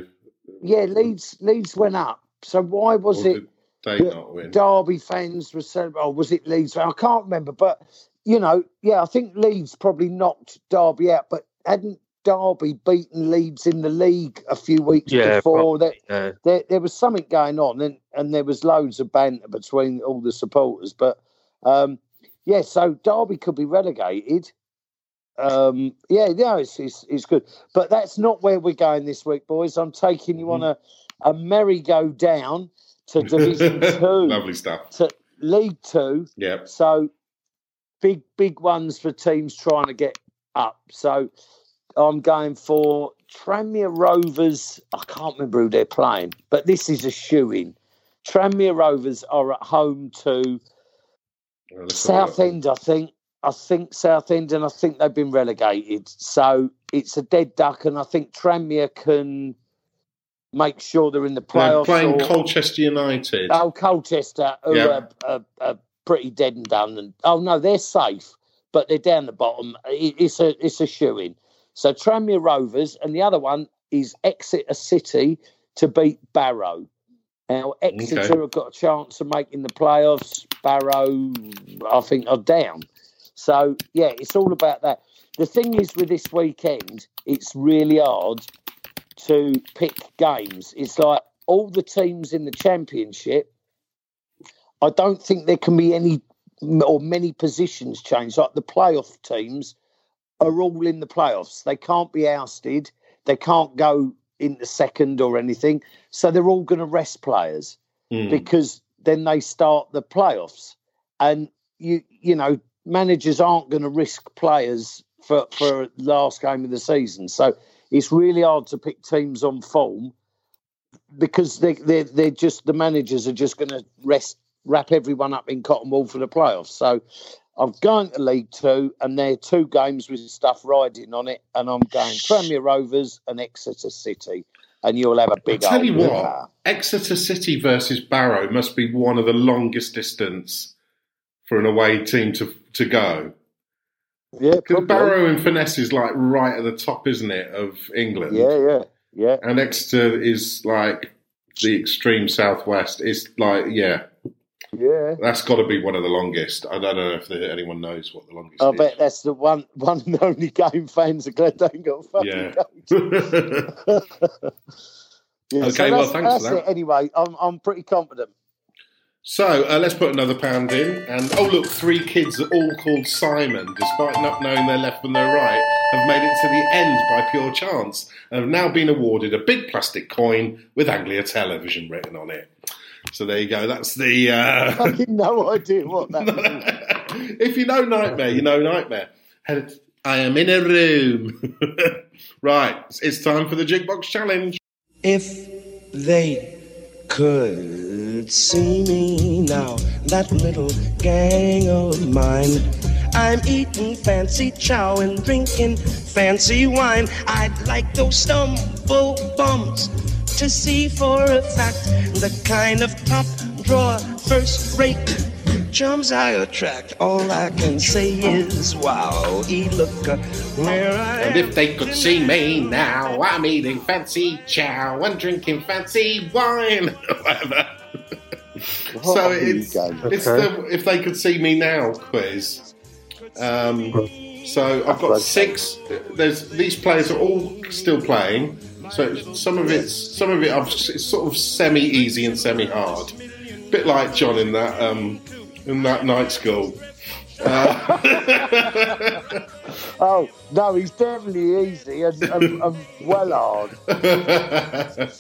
S3: Yeah, Leeds. Leeds went up. So why was
S1: or
S3: it?
S1: they not win?
S3: Derby fans were celebrating. Oh, was it Leeds? I can't remember, but you know, yeah, I think Leeds probably knocked Derby out, but hadn't Derby beaten Leeds in the league a few weeks
S2: Yeah,
S3: before? That
S2: Yeah.
S3: there, there was something going on, and and there was loads of banter between all the supporters. But um, yeah, so Derby could be relegated. Um, yeah, no, it's, it's it's good, but that's not where we're going this week, boys. I'm taking you on a a merry go down to Division Two
S1: Lovely stuff.
S3: to League Two.
S1: Yeah.
S3: So big, big ones for teams trying to get up. So I'm going for Tranmere Rovers. I can't remember who they're playing, but this is a shoe in. Tranmere Rovers are at home to
S1: Well, let's have a look.
S3: Southend, I think. I think Southend, and I think they've been relegated. So it's a dead duck, and I think Tranmere can make sure they're in the
S1: They're playing
S3: or-
S1: Colchester United.
S3: Oh, Colchester, who
S1: Yeah.
S3: are, are, are pretty dead and done. And oh no, they're safe, but they're down the bottom. It- It's a it's a shoe in. So Tranmere Rovers, and the other one is Exeter City to beat Barrow. Now Exeter
S1: Okay.
S3: have got a chance of making the playoffs. Barrow, I think, are down. So yeah, it's all about that. The thing is with this weekend, it's really hard to pick games. It's like all the teams in the championship. I don't think there can be any or many positions changed. Like the playoff teams are all in the playoffs. They can't be ousted. They can't go into second or anything. So they're all going to rest players
S1: Hmm.
S3: because then they start the playoffs. And you you know managers aren't going to risk players for for last game of the season. So it's really hard to pick teams on form because they they they're just the managers are just going to rest wrap everyone up in cotton wool for the playoffs. So I'm going to League Two, and there are two games with stuff riding on it, and I'm going Premier Rovers and Exeter City, and you'll have a big.
S1: tell you what. Exeter City versus Barrow must be one of the longest distance for an away team to to go.
S3: yeah,
S1: Because. Barrow-in-Furness is like right at the top, isn't it, of England?
S3: yeah, yeah, yeah.
S1: And Exeter is like the extreme southwest. It's like, yeah,
S3: Yeah,
S1: that's got to be one of the longest. I don't know if anyone knows what the longest
S3: I
S1: is.
S3: bet that's the one one and only game fans are glad they ain't got fucking
S1: Yeah.
S3: Yeah,
S1: Okay, well,
S3: that's,
S1: thanks for that.
S3: It. Anyway, I'm I'm pretty confident.
S1: So uh, let's put another pound in. And oh, look, three kids, all called Simon, despite not knowing their left from their right, have made it to the end by pure chance and have now been awarded a big plastic coin with Anglia Television written on it. So there you go. That's the. Uh...
S3: Fucking no idea what that means.
S1: if you know Knightmare, you know Knightmare. I am in a room. right, it's time for the Jukebox Challenge.
S6: If they could see me now, that little gang of mine. I'm eating fancy chow and drinking fancy wine. I'd like those stumble bums to see for a fact the kind of top drawer, first rate chums I attract. All I can say is wow, e look uh, where I
S1: And if they could see me now, I'm eating fancy chow and drinking fancy wine. Whatever. so it's,
S3: going?
S1: it's
S2: Okay.
S1: the if they could see me now quiz. Um, so I've got six. There's these players are all still playing. So some of it's some of it I've, it's sort of semi easy and semi hard. Bit like John in that um, in that night school. Uh,
S3: Oh no, he's definitely easy and, and, and well hard.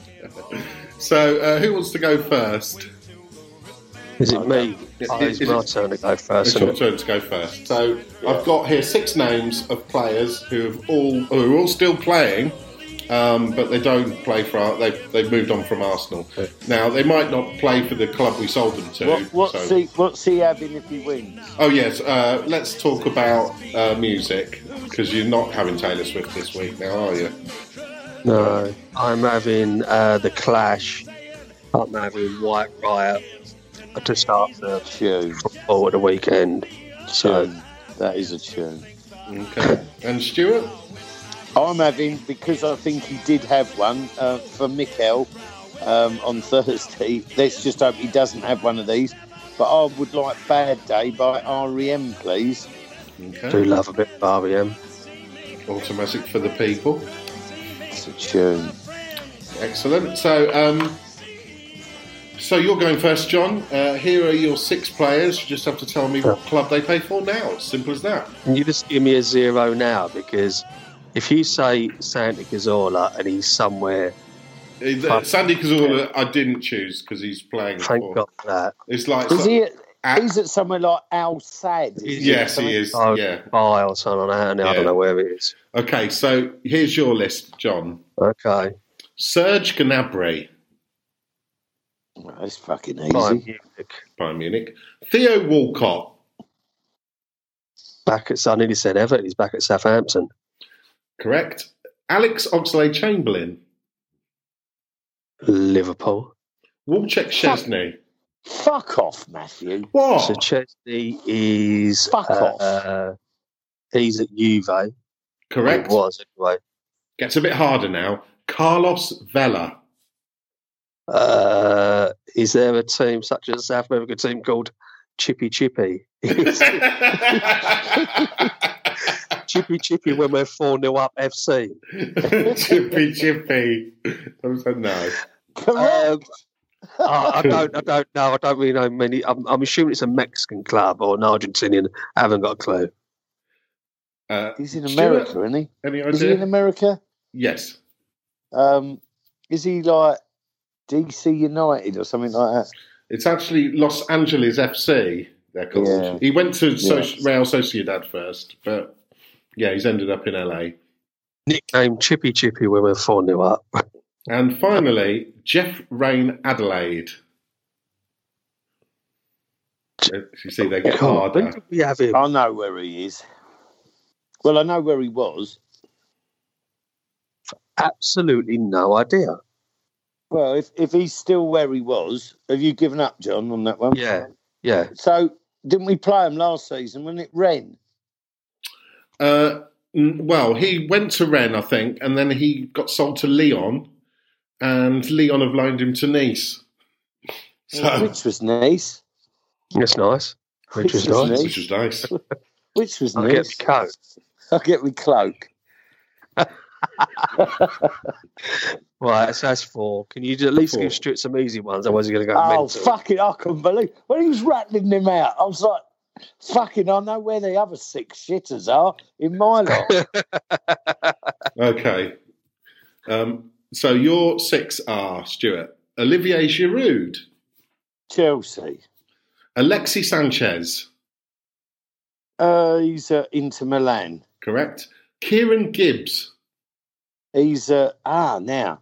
S1: so, uh, who wants to go first?
S2: Is it me?
S1: Is-
S2: Oh,
S1: is
S2: it's my
S1: it-
S2: turn to go first.
S1: It's
S2: first.
S1: your
S2: it?
S1: turn to go first. So, I've got here six names of players who have all who are all still playing, um, but they don't play for. Ar- They've they've moved on from Arsenal. Now, they might not play for the club we sold them to.
S3: What, what's
S1: so-
S3: he what's he having if he wins?
S1: Oh yes, uh, let's talk about uh, music because you're not having Taylor Swift this week now, are you?
S2: No, I'm having uh, the Clash. I'm having White Riot to start the
S3: Tune.
S2: football at the weekend. So
S3: Tune. That is a tune.
S1: Okay. and Stuart?
S3: I'm having because I think he did have one uh, for Mikel um, on Thursday. Let's just hope he doesn't have one of these. But I would like "Bad Day" by REM, please.
S1: Okay.
S2: do love a bit of REM.
S1: Automatic for the people.
S3: It's a tune.
S1: Excellent. So, um, so you're going first, John. Uh, here are your six players. You just have to tell me what club they play for now. Simple as that.
S2: You just give me a zero now? Because if you say Santi Cazorla and he's somewhere,
S1: Santi Cazorla, I didn't choose because he's playing.
S2: thank
S1: for,
S2: God for that.
S1: It's like
S3: Is he? At,
S1: at-
S3: he's at somewhere like Al Sadd.
S1: yes, he is.
S2: Oh,
S1: Yeah.
S2: Buy or something like that, I
S1: Yeah.
S2: don't know where it is.
S1: Okay. So here's your list, John.
S2: Okay.
S1: Serge Gnabry,
S3: That's fucking
S2: Bayern
S3: easy.
S2: Munich.
S1: Bayern Munich. Theo Walcott.
S2: Back at, I nearly said Everton, he's back at Southampton.
S1: Correct. Alex Oxlade Chamberlain.
S2: Liverpool.
S1: Wojciech Szczesny.
S3: Fuck off, Matthew.
S1: What?
S2: Szczesny is.
S3: Fuck off.
S2: uh, He's at Juve.
S1: Correct.
S2: He was, anyway.
S1: Gets a bit harder now. Carlos Vela.
S2: Uh, is there a team such as a South Africa team called Chippy Chippy? Chippy Chippy when we're 4 0 up FC.
S1: chippy chippy. I said no.
S3: Correct.
S2: Um, I, I don't, I don't know. I don't really know many. I'm, I'm assuming it's a Mexican club or an Argentinian. I haven't got a clue.
S1: Uh,
S3: He's in
S1: Stuart,
S3: America, isn't he?
S1: Any idea?
S3: Is he in? America?
S1: Yes.
S3: Um, is he like DC United or something like that?
S1: It's actually Los Angeles FC. They're called.
S3: Yeah.
S1: He went to so-
S3: Yes.
S1: Real Sociedad first, but yeah, he's ended up in LA.
S2: Nickname Chippy Chippy when we're 4 0 up.
S1: And finally, Jeff Reine-Adélaïde. You see, they get
S2: God, when
S1: harder.
S2: did we have him?
S3: I know where he is. Well, I know where he was.
S2: Absolutely no idea.
S3: Well, if, if he's still where he was, have you given up, John, on that one?
S2: Yeah, yeah.
S3: So, didn't we play him last season when it ran?
S1: Uh, well, he went to Rennes, I think, and then he got sold to Lyon, and Lyon have loaned him to Nice. So,
S3: Which was nice.
S2: That's nice. Which
S3: Which
S2: is
S3: was
S2: nice.
S3: nice.
S1: which was nice.
S3: Which was
S2: I'll
S3: nice.
S2: get my coat.
S3: I'll get me cloak.
S2: Right, so that's four. Can you at least
S1: Four.
S2: give Stuart some easy ones? Otherwise, you're going to go
S3: Oh,
S2: mental.
S3: fucking, I couldn't believe When he was rattling them out, I was like, fucking, I know where the other six shitters are in my lot.
S1: Okay. Um, so your six are Stuart, Olivier Giroud,
S3: Chelsea.
S1: Alexi Sanchez,
S3: Uh, he's uh, Inter Milan.
S1: correct? Kieran Gibbs,
S3: He's, uh, ah, now.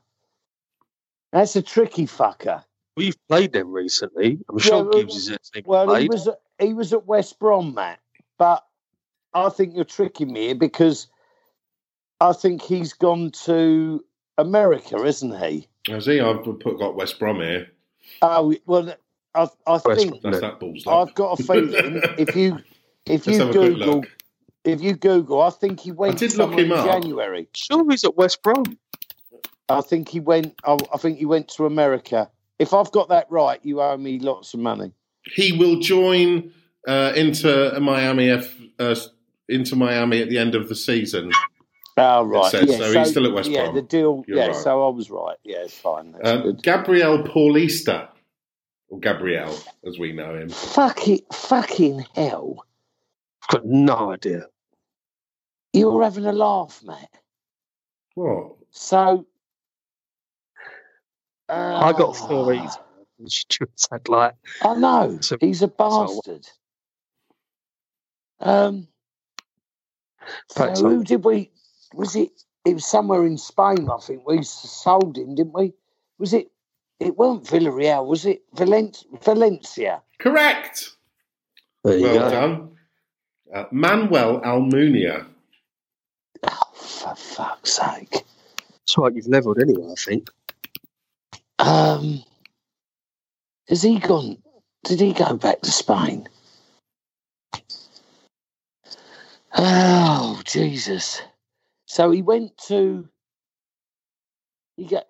S3: That's a tricky fucker.
S2: We've played them recently. I'm sure
S3: Yeah, well,
S2: Gibbs is at team
S3: Well, he was, he was at West Brom, Matt. But I think you're tricking me because I think he's gone to America, isn't he?
S1: has he? I've put got West Brom here.
S3: Oh, well, I, I
S2: West
S3: think
S1: That's that balls. up.
S3: I've got a feeling if you if you
S1: have a quick
S3: Google if you Google, I think he went
S1: did look him
S3: in
S1: up.
S3: January.
S2: Sure, he's at West Brom.
S3: I think he went. I, I think he went to America. If I've got that right, you owe me lots of money.
S1: He will join uh, Inter Miami F, uh, Inter Miami at the end of the season.
S3: Oh right,
S1: says
S3: yeah.
S1: so. He's still at West
S3: yeah,
S1: Brom.
S3: the deal.
S1: You're
S3: yeah,
S1: right.
S3: so I was right. Yeah, it's fine. That's
S1: Um,
S3: good.
S1: Gabriel Paulista, or Gabriel as we know him.
S3: Fucking fucking hell!
S2: I've got no idea.
S3: You were having a laugh, Matt.
S1: What?
S3: So.
S2: I got four
S3: uh,
S2: eats. And she just had like,
S3: I know.
S2: So-
S3: He's a bastard. Um. So
S2: Fact,
S3: who did we? Was it? It was somewhere in Spain, I think. We sold him, didn't we? Was it? It weren't Villarreal, was it? Valencia. Valencia.
S1: Correct.
S2: there you
S1: Well
S2: go.
S1: done. Uh, Manuel Almunia.
S3: Oh, for fuck's sake.
S2: It's right, you've levelled anyway, I think.
S3: Um. Has he gone? Did he go back to Spain? Oh Jesus! So he went to. He got.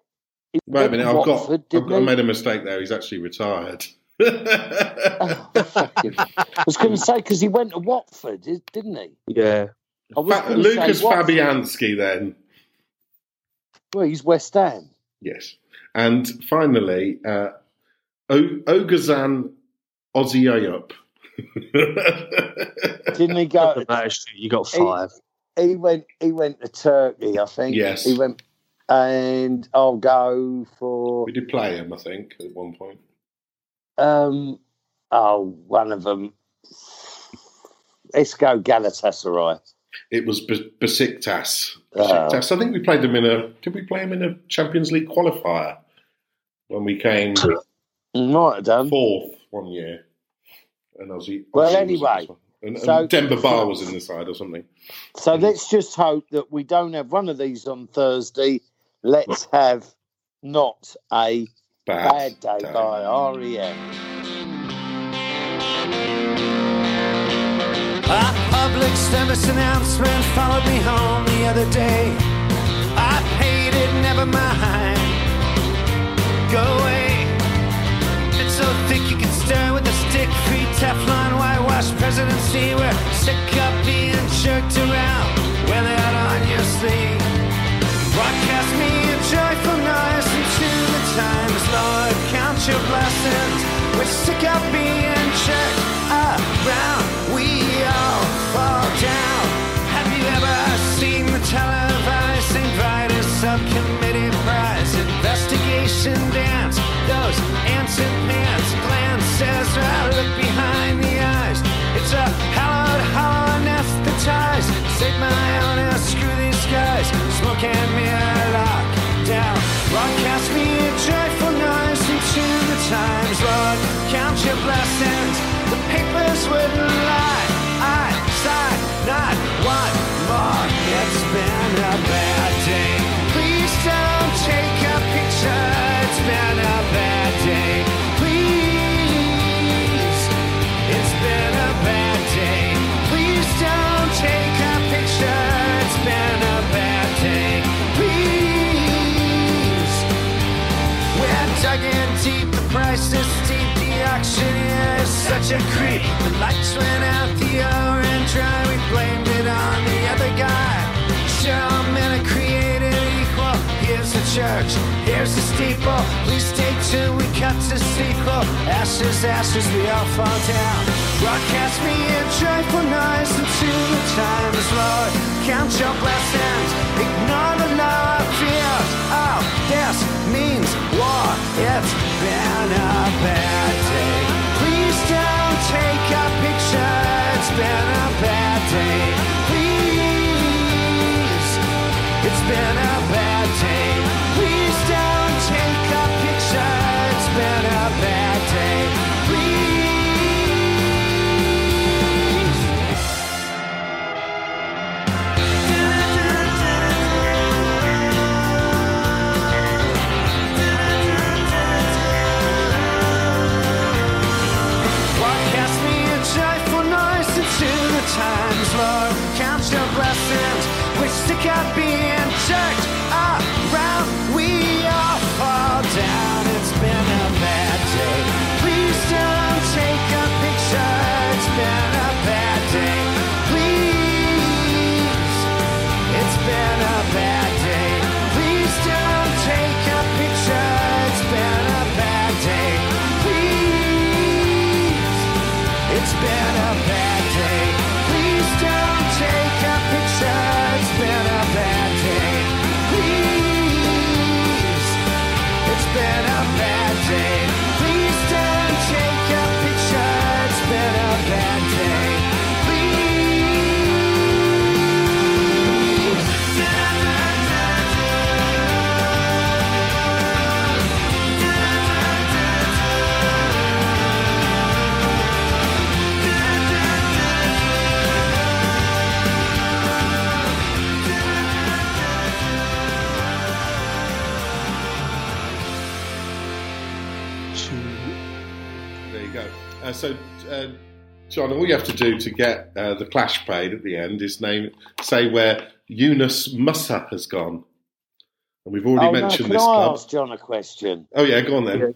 S3: he
S1: Wait a minute, I've got, I've got I made a mistake there. He's actually retired.
S3: Oh, I was going to say because he went to Watford, didn't he?
S2: Yeah.
S1: Fa- Lucas
S3: Watford.
S1: Fabianski, then.
S3: Well, he's West Ham.
S1: Yes. And finally, uh, o- Oğuzhan Özyakup.
S3: Didn't he go?
S2: Doesn't matter, Stu, you got five.
S3: he went he went to Turkey, I think.
S1: Yes.
S3: He went and I'll go for
S1: we did play him, I think, at one point.
S3: um oh one of them. Let's go Galatasaray.
S1: It was Be- Besiktas.
S3: Oh.
S1: Besiktas. I think we played them in a. Did we play them in a Champions League qualifier when we came
S3: Might have done.
S1: fourth one year? And Ozzy.
S3: Well,
S1: Ozzy was in
S3: anyway,
S1: and,
S3: so-
S1: and Demba Ba was in the side or something.
S3: So let's just hope that we don't have one of these on Thursday. Let's have not a
S1: Bad,
S3: bad day
S1: day.
S3: by REM.
S7: A public service announcement followed me home the other day. I paid it, never mind. Go away. So you can stir with a stick. Free Teflon, whitewash presidency. We're sick of being jerked around. Wear that on your sleeve. Broadcast me a joyful noise into the times, Lord. Count your blessings. We're sick of being jerked around. Such a creep. The lights went out, the orange dry, we blamed it on the other guy. Sure, men are created equal. Here's the church, here's the steeple. Please stay tuned, we cut to sequel. Ashes, ashes, we all fall down. Broadcast me a joyful noise into the times, Lord. Count your blessings, ignore the law of fear. Oh, this means war. It's been a bad day. Don't take a picture. It's been a bad day. Please. It's been a bad day.
S1: John, all you have to do to get uh, the clash paid at the end is name say where Eunice Mussa has gone. And we've already
S3: oh, no,
S1: mentioned
S3: can
S1: this
S3: I
S1: club.
S3: ask John a question?
S1: Oh yeah, go on then.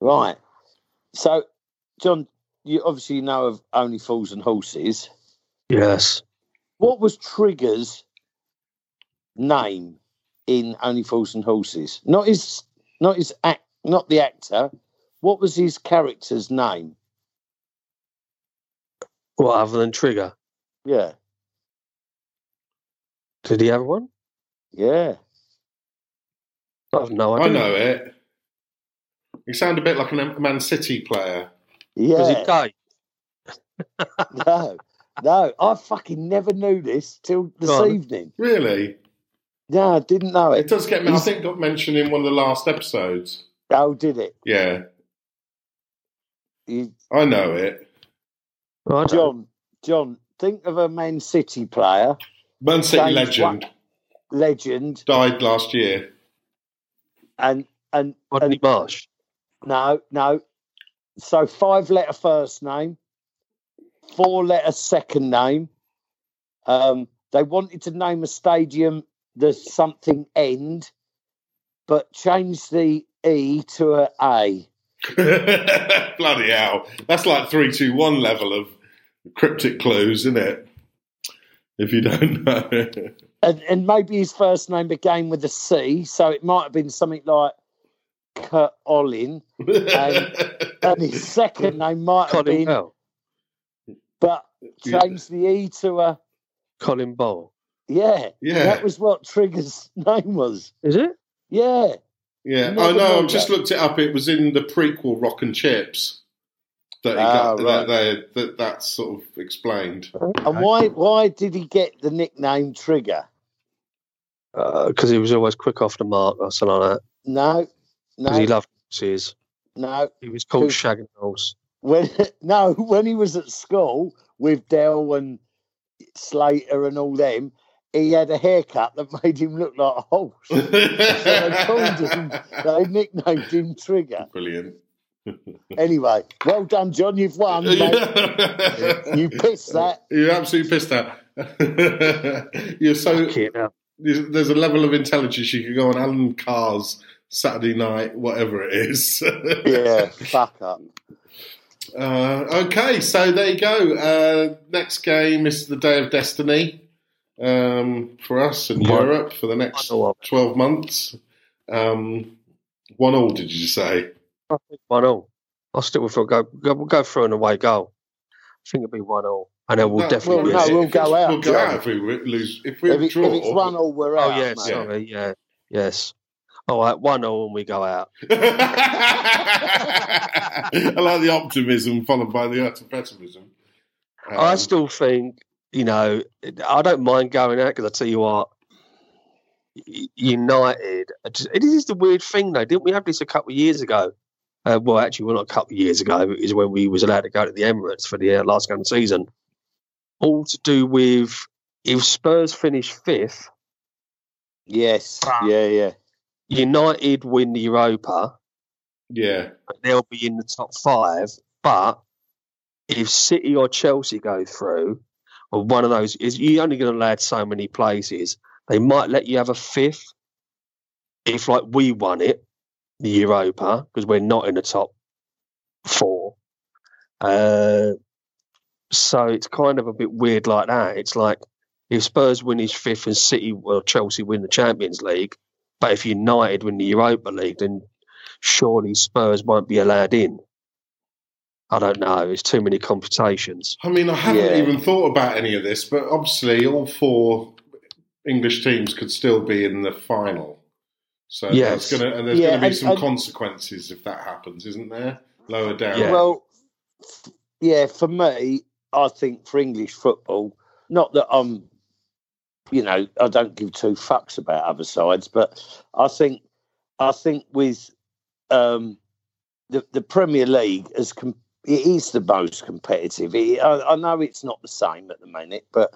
S3: Right. So, John, you obviously know of Only Fools and Horses.
S2: Yes.
S3: What was Trigger's name in Only Fools and Horses? Not his, not his act, not the actor. What was his character's name?
S2: What other than Trigger?
S3: Yeah,
S2: Did he have one?
S3: yeah.
S2: Oh, I have no idea.
S1: I know it. You sound a bit like a Man City player.
S2: Was he
S3: Yeah,
S2: gay?
S3: no, no, I fucking never knew this till this
S2: Go
S3: evening.
S1: Really?
S3: No, I didn't know
S1: It
S3: it.
S1: does get me. I think got mentioned in one of the last episodes.
S3: Oh, did it?
S1: Yeah,
S3: You,
S1: I know it.
S2: I don't-
S3: John, John, think of a Man City player,
S1: Man City
S3: James
S1: legend
S3: legend,
S1: died last year.
S3: and and
S2: Rodney
S3: and
S2: Marsh.
S3: no, no. So five letter first name, four letter second name. Um, they wanted to name a stadium the something end, but changed the E to a A.
S1: Bloody hell. That's like 321 level of cryptic clues, isn't it? If you don't know.
S3: And, and maybe his first name began with a C, so it might have been something like Kurt Olin, and his second name might have
S2: Colin
S3: been,
S2: Bell.
S3: but
S1: Yeah.
S3: changed the E to a
S2: Colin Ball.
S3: yeah.
S1: yeah.
S3: That was what Trigger's name was.
S2: Is it?
S3: Yeah.
S1: yeah.
S3: Never
S1: I know.
S3: knew
S1: I've just looked it up. It was in the prequel Rock and Chips that, he
S3: Ah,
S1: got,
S3: right.
S1: that, they, that that's sort of explained.
S3: And why why did he get the nickname Trigger?
S2: Because he was always quick off the mark or something like that.
S3: No, no,
S2: he loved horses.
S3: no.
S2: He was called
S3: Who-
S2: Shag and Horse.
S3: When no, when he was at school with Del and Slater and all them, he had a haircut that made him look like a horse. So they called him, they nicknamed him Trigger.
S1: Brilliant.
S3: Anyway, well done, John. You've won. mate. You pissed that.
S1: You're absolutely pissed that. You're so. There's there's a level of intelligence you could go on Alan Carr's Saturday night, whatever it is.
S3: Yeah, fuck up.
S1: Uh, okay, so there you go. Uh, next game is the Day of Destiny um, for us in
S2: One-
S1: Europe for the next 12 months. Um, one all, did you say?
S2: I think one all. I'll stick. Go, go, we'll go through an away goal. I think it'll be one all. And then we'll
S1: No,
S2: definitely
S3: well,
S2: lose.
S3: no, we'll go out,
S1: We'll go
S3: John.
S1: out if we lose. If we
S3: If, it,
S1: draw.
S3: if it's one all, we're out.
S2: Oh,
S3: out.
S2: yeah,
S3: mate.
S2: sorry. Yeah. Yes. All right, one all and we go out.
S1: I like the optimism followed by the utter pessimism.
S2: I
S1: Um,
S2: still think, you know, I don't mind going out because I tell you what, United, it is the weird thing though. Didn't we have this a couple of years ago? Uh, well, actually, well, not a couple of years ago. It was when we was allowed to go to the Emirates for the uh, last game of the season. All to do with if Spurs finish fifth,
S3: Yes.
S2: Ah.
S3: Yeah, yeah.
S2: United win the Europa,
S1: yeah.
S2: they'll be in the top five. But if City or Chelsea go through, or one of those, is you're only going to allow so many places. They might let you have a fifth if, like, we won it, the Europa, because we're not in the top four. Uh, so it's kind of a bit weird like that. It's like if Spurs win his fifth and City or Chelsea win the Champions League, but if United win the Europa League, then surely Spurs won't be allowed in. I don't know. It's too many computations.
S1: I mean, I haven't
S3: Yeah.
S1: even thought about any of this, but obviously, all four English teams could still be in the final. So
S2: Yes.
S1: there's gonna there's
S3: Yeah,
S1: going to be
S3: and-
S1: some
S3: and-
S1: consequences if that happens, isn't there? Lower down.
S2: Yeah.
S3: Well, yeah, for me, I think for English football, not that I'm, you know, I don't give two fucks about other sides, but I think, I think with um, the the Premier League as com- it is the most competitive. It, I, I know it's not the same at the minute, but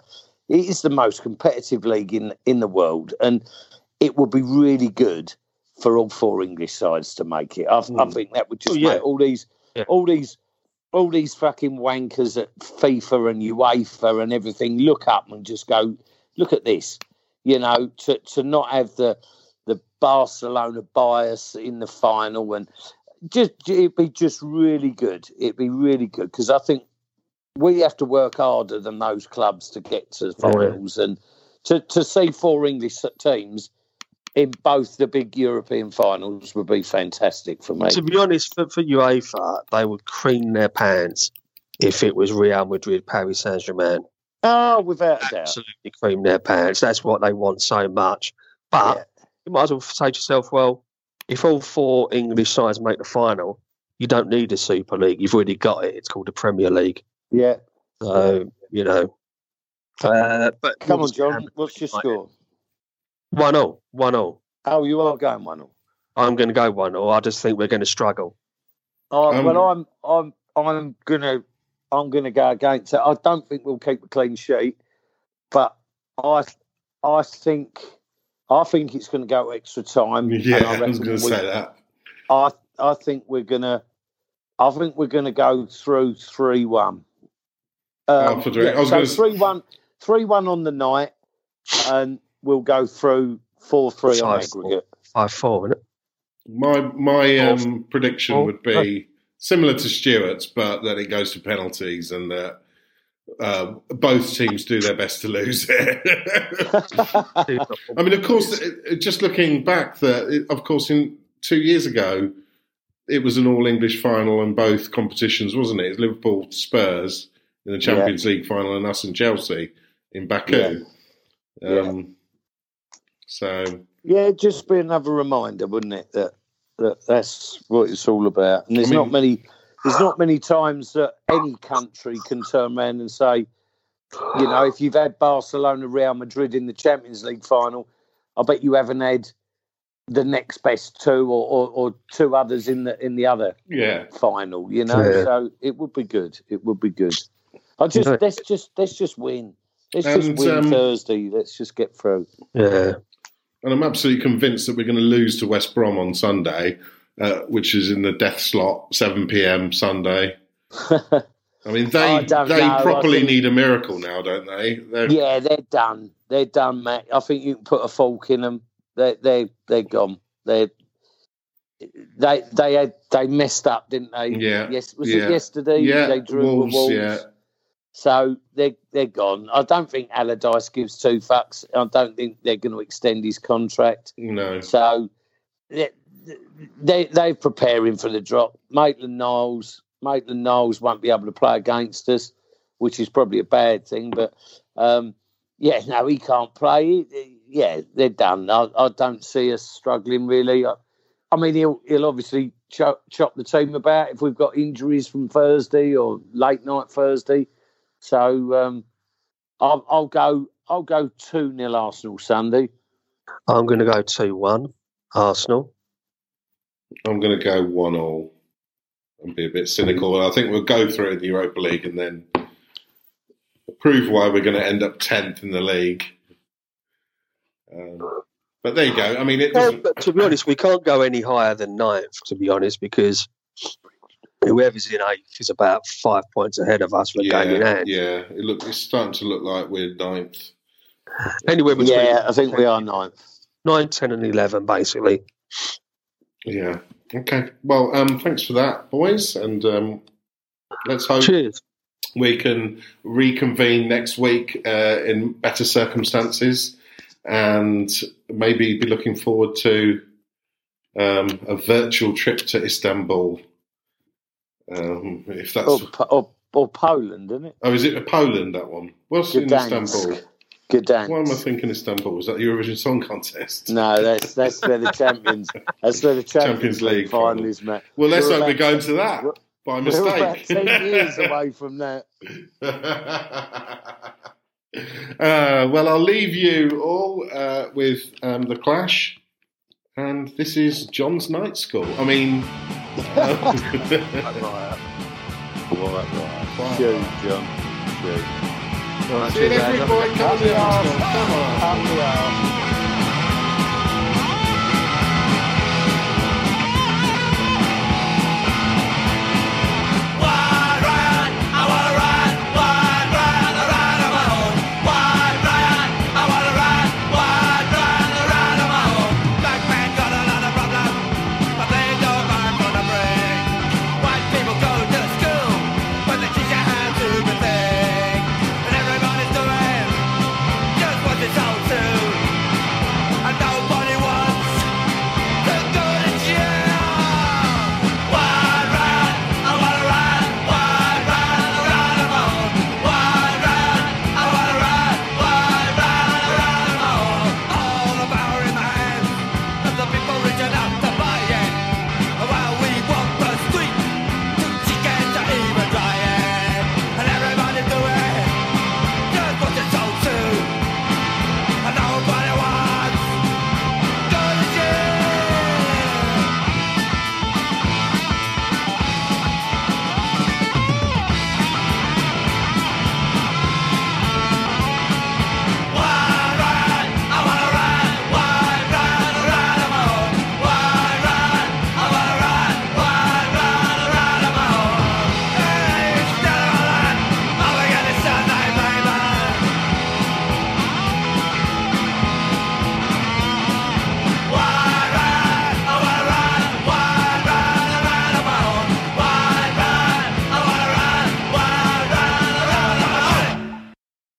S3: it is the most competitive league in in the world, and it would be really good for all four English sides to make it. I, I
S1: Mm.
S3: think that would just
S2: Oh, yeah.
S3: make all these
S2: Yeah.
S3: all these all these fucking wankers at FIFA and UEFA and everything look up and just go, look at this. You know, to to not have the the Barcelona bias in the final and just it'd be just really good. It'd be really good because I think we have to work harder than those clubs to get to finals and to to see four English teams in both the big European finals would be fantastic for me.
S2: To be honest, for, for UEFA, they would cream their pants if it was Real Madrid, Paris Saint Germain.
S3: Oh, without a doubt.
S2: Absolutely cream their pants. That's what they want so much. But
S3: Yeah.
S2: you might as well say to yourself, well, if all four English sides make the final, you don't need a Super League. You've already got it. It's called the Premier League.
S3: Yeah.
S2: So, you know. Uh, but
S3: Come on, John. What's your score?
S2: One all. One all.
S3: Oh, you are going one 0
S2: I'm going to go one all. I just think we're going to struggle.
S3: Oh,
S1: Um,
S3: well, I'm I'm I'm gonna I'm gonna go against it. I don't think we'll keep a clean sheet, but I I think I think it's going to go extra time. and
S1: Yeah, I was going to say that.
S3: I I think we're gonna I think we're gonna go through three one.
S1: Oh, for three- I was
S3: so
S1: gonna s-
S3: three one three one on the night, and we'll go through four three on
S2: Five,
S3: aggregate.
S2: 5 4, isn't it?
S1: My my um, prediction
S2: Oh,
S1: would be similar to Stuart's, but that it goes to penalties and that uh, both teams do their best to lose it. I mean, of course, it, it- just looking back, that it- of course, in two years ago, it was an all English final in both competitions, wasn't it? It was Liverpool Spurs in the Champions League final and us and Chelsea in Baku.
S3: Yeah.
S1: Um, So
S3: Yeah, it'd just be another reminder, wouldn't it, that, that that's what it's all about. And there's
S1: I mean-
S3: not many there's not many times that any country can turn around and say, you know, if you've had Barcelona, Real Madrid in the Champions League final, I bet you haven't had the next best two or, or, or two others in the in the other
S1: yeah,
S3: final. You know,
S2: Yeah.
S3: so it would be good. It would be good. I just let's just let's just win. Let's
S1: And,
S3: just win
S1: um,
S3: Thursday. Let's just get through.
S2: Yeah.
S1: And I'm absolutely convinced that we're going to lose to West Brom on Sunday, uh, which is in the death slot, 7 p.m. Sunday. I mean, they
S3: I
S1: they
S3: know,
S1: properly
S3: think-
S1: need a miracle now, don't they? They're,
S3: Yeah, they're done. They're done, Matt. I think you can put a fork in them. They they they're gone. They they they had they messed up, didn't they?
S1: Yeah,
S3: Yes. Was
S1: yeah.
S3: it yesterday?
S1: Yeah,
S3: They drew
S1: Wolves,
S3: the Wolves.
S1: yeah.
S3: So they they're gone. I don't think Allardyce gives two fucks. I don't think they're going to extend his contract.
S1: No.
S3: So they, they they're preparing for the drop. Maitland Niles, Maitland Niles won't be able to play against us, which is probably a bad thing. But um, yeah, no, he can't play. Yeah, they're done. I, I don't see us struggling really. I, I mean, he'll he'll obviously chop, chop the team about if we've got injuries from Thursday or late night Thursday. So um, I'll, I'll go. I'll go two 0 Arsenal Sunday.
S2: I'm going to go 2 1 Arsenal.
S1: I'm going to go one all and be a bit cynical. I think we'll go through it in the Europa League and then prove why we're going to end up tenth in the league. Um, but there you go. I mean, it
S2: Well,
S1: doesn't.
S2: but to be honest, we can't go any higher than ninth, to be honest, because whoever's in eighth is about five points ahead of us with
S1: yeah,
S2: game in hand.
S1: yeah. It look, it's starting to look like we're ninth.
S2: Anywhere between
S3: Yeah, I think we are ninth.
S2: 9, 10, and 11, basically.
S1: Yeah. Okay. Well, um, thanks for that, boys, and um, let's hope
S2: Cheers.
S1: we can reconvene next week uh, in better circumstances and maybe be looking forward to um, a virtual trip to Istanbul. Um, if that's
S3: Or, or, or Poland, isn't it?
S1: oh, is it Poland that one? What's in. Istanbul?
S3: Gdansk.
S1: Why am I thinking Istanbul? Was that the Eurovision Song Contest?
S3: No, that's that's where the champions. That's where the Champions,
S1: Champions
S3: League,
S1: League
S3: final
S1: final.
S3: is, Matt.
S1: Well, let's hope we're
S3: about-
S1: going to that
S3: we're-
S1: by
S3: We're about
S1: mistake.
S3: ten years away from that.
S1: uh, well, I'll leave you all uh, with um, the Clash, and this is John's night school. I mean,
S3: Cheers, John. Cheers.
S2: All right,
S1: see you
S2: cheers,
S1: next boy. Come on, come on.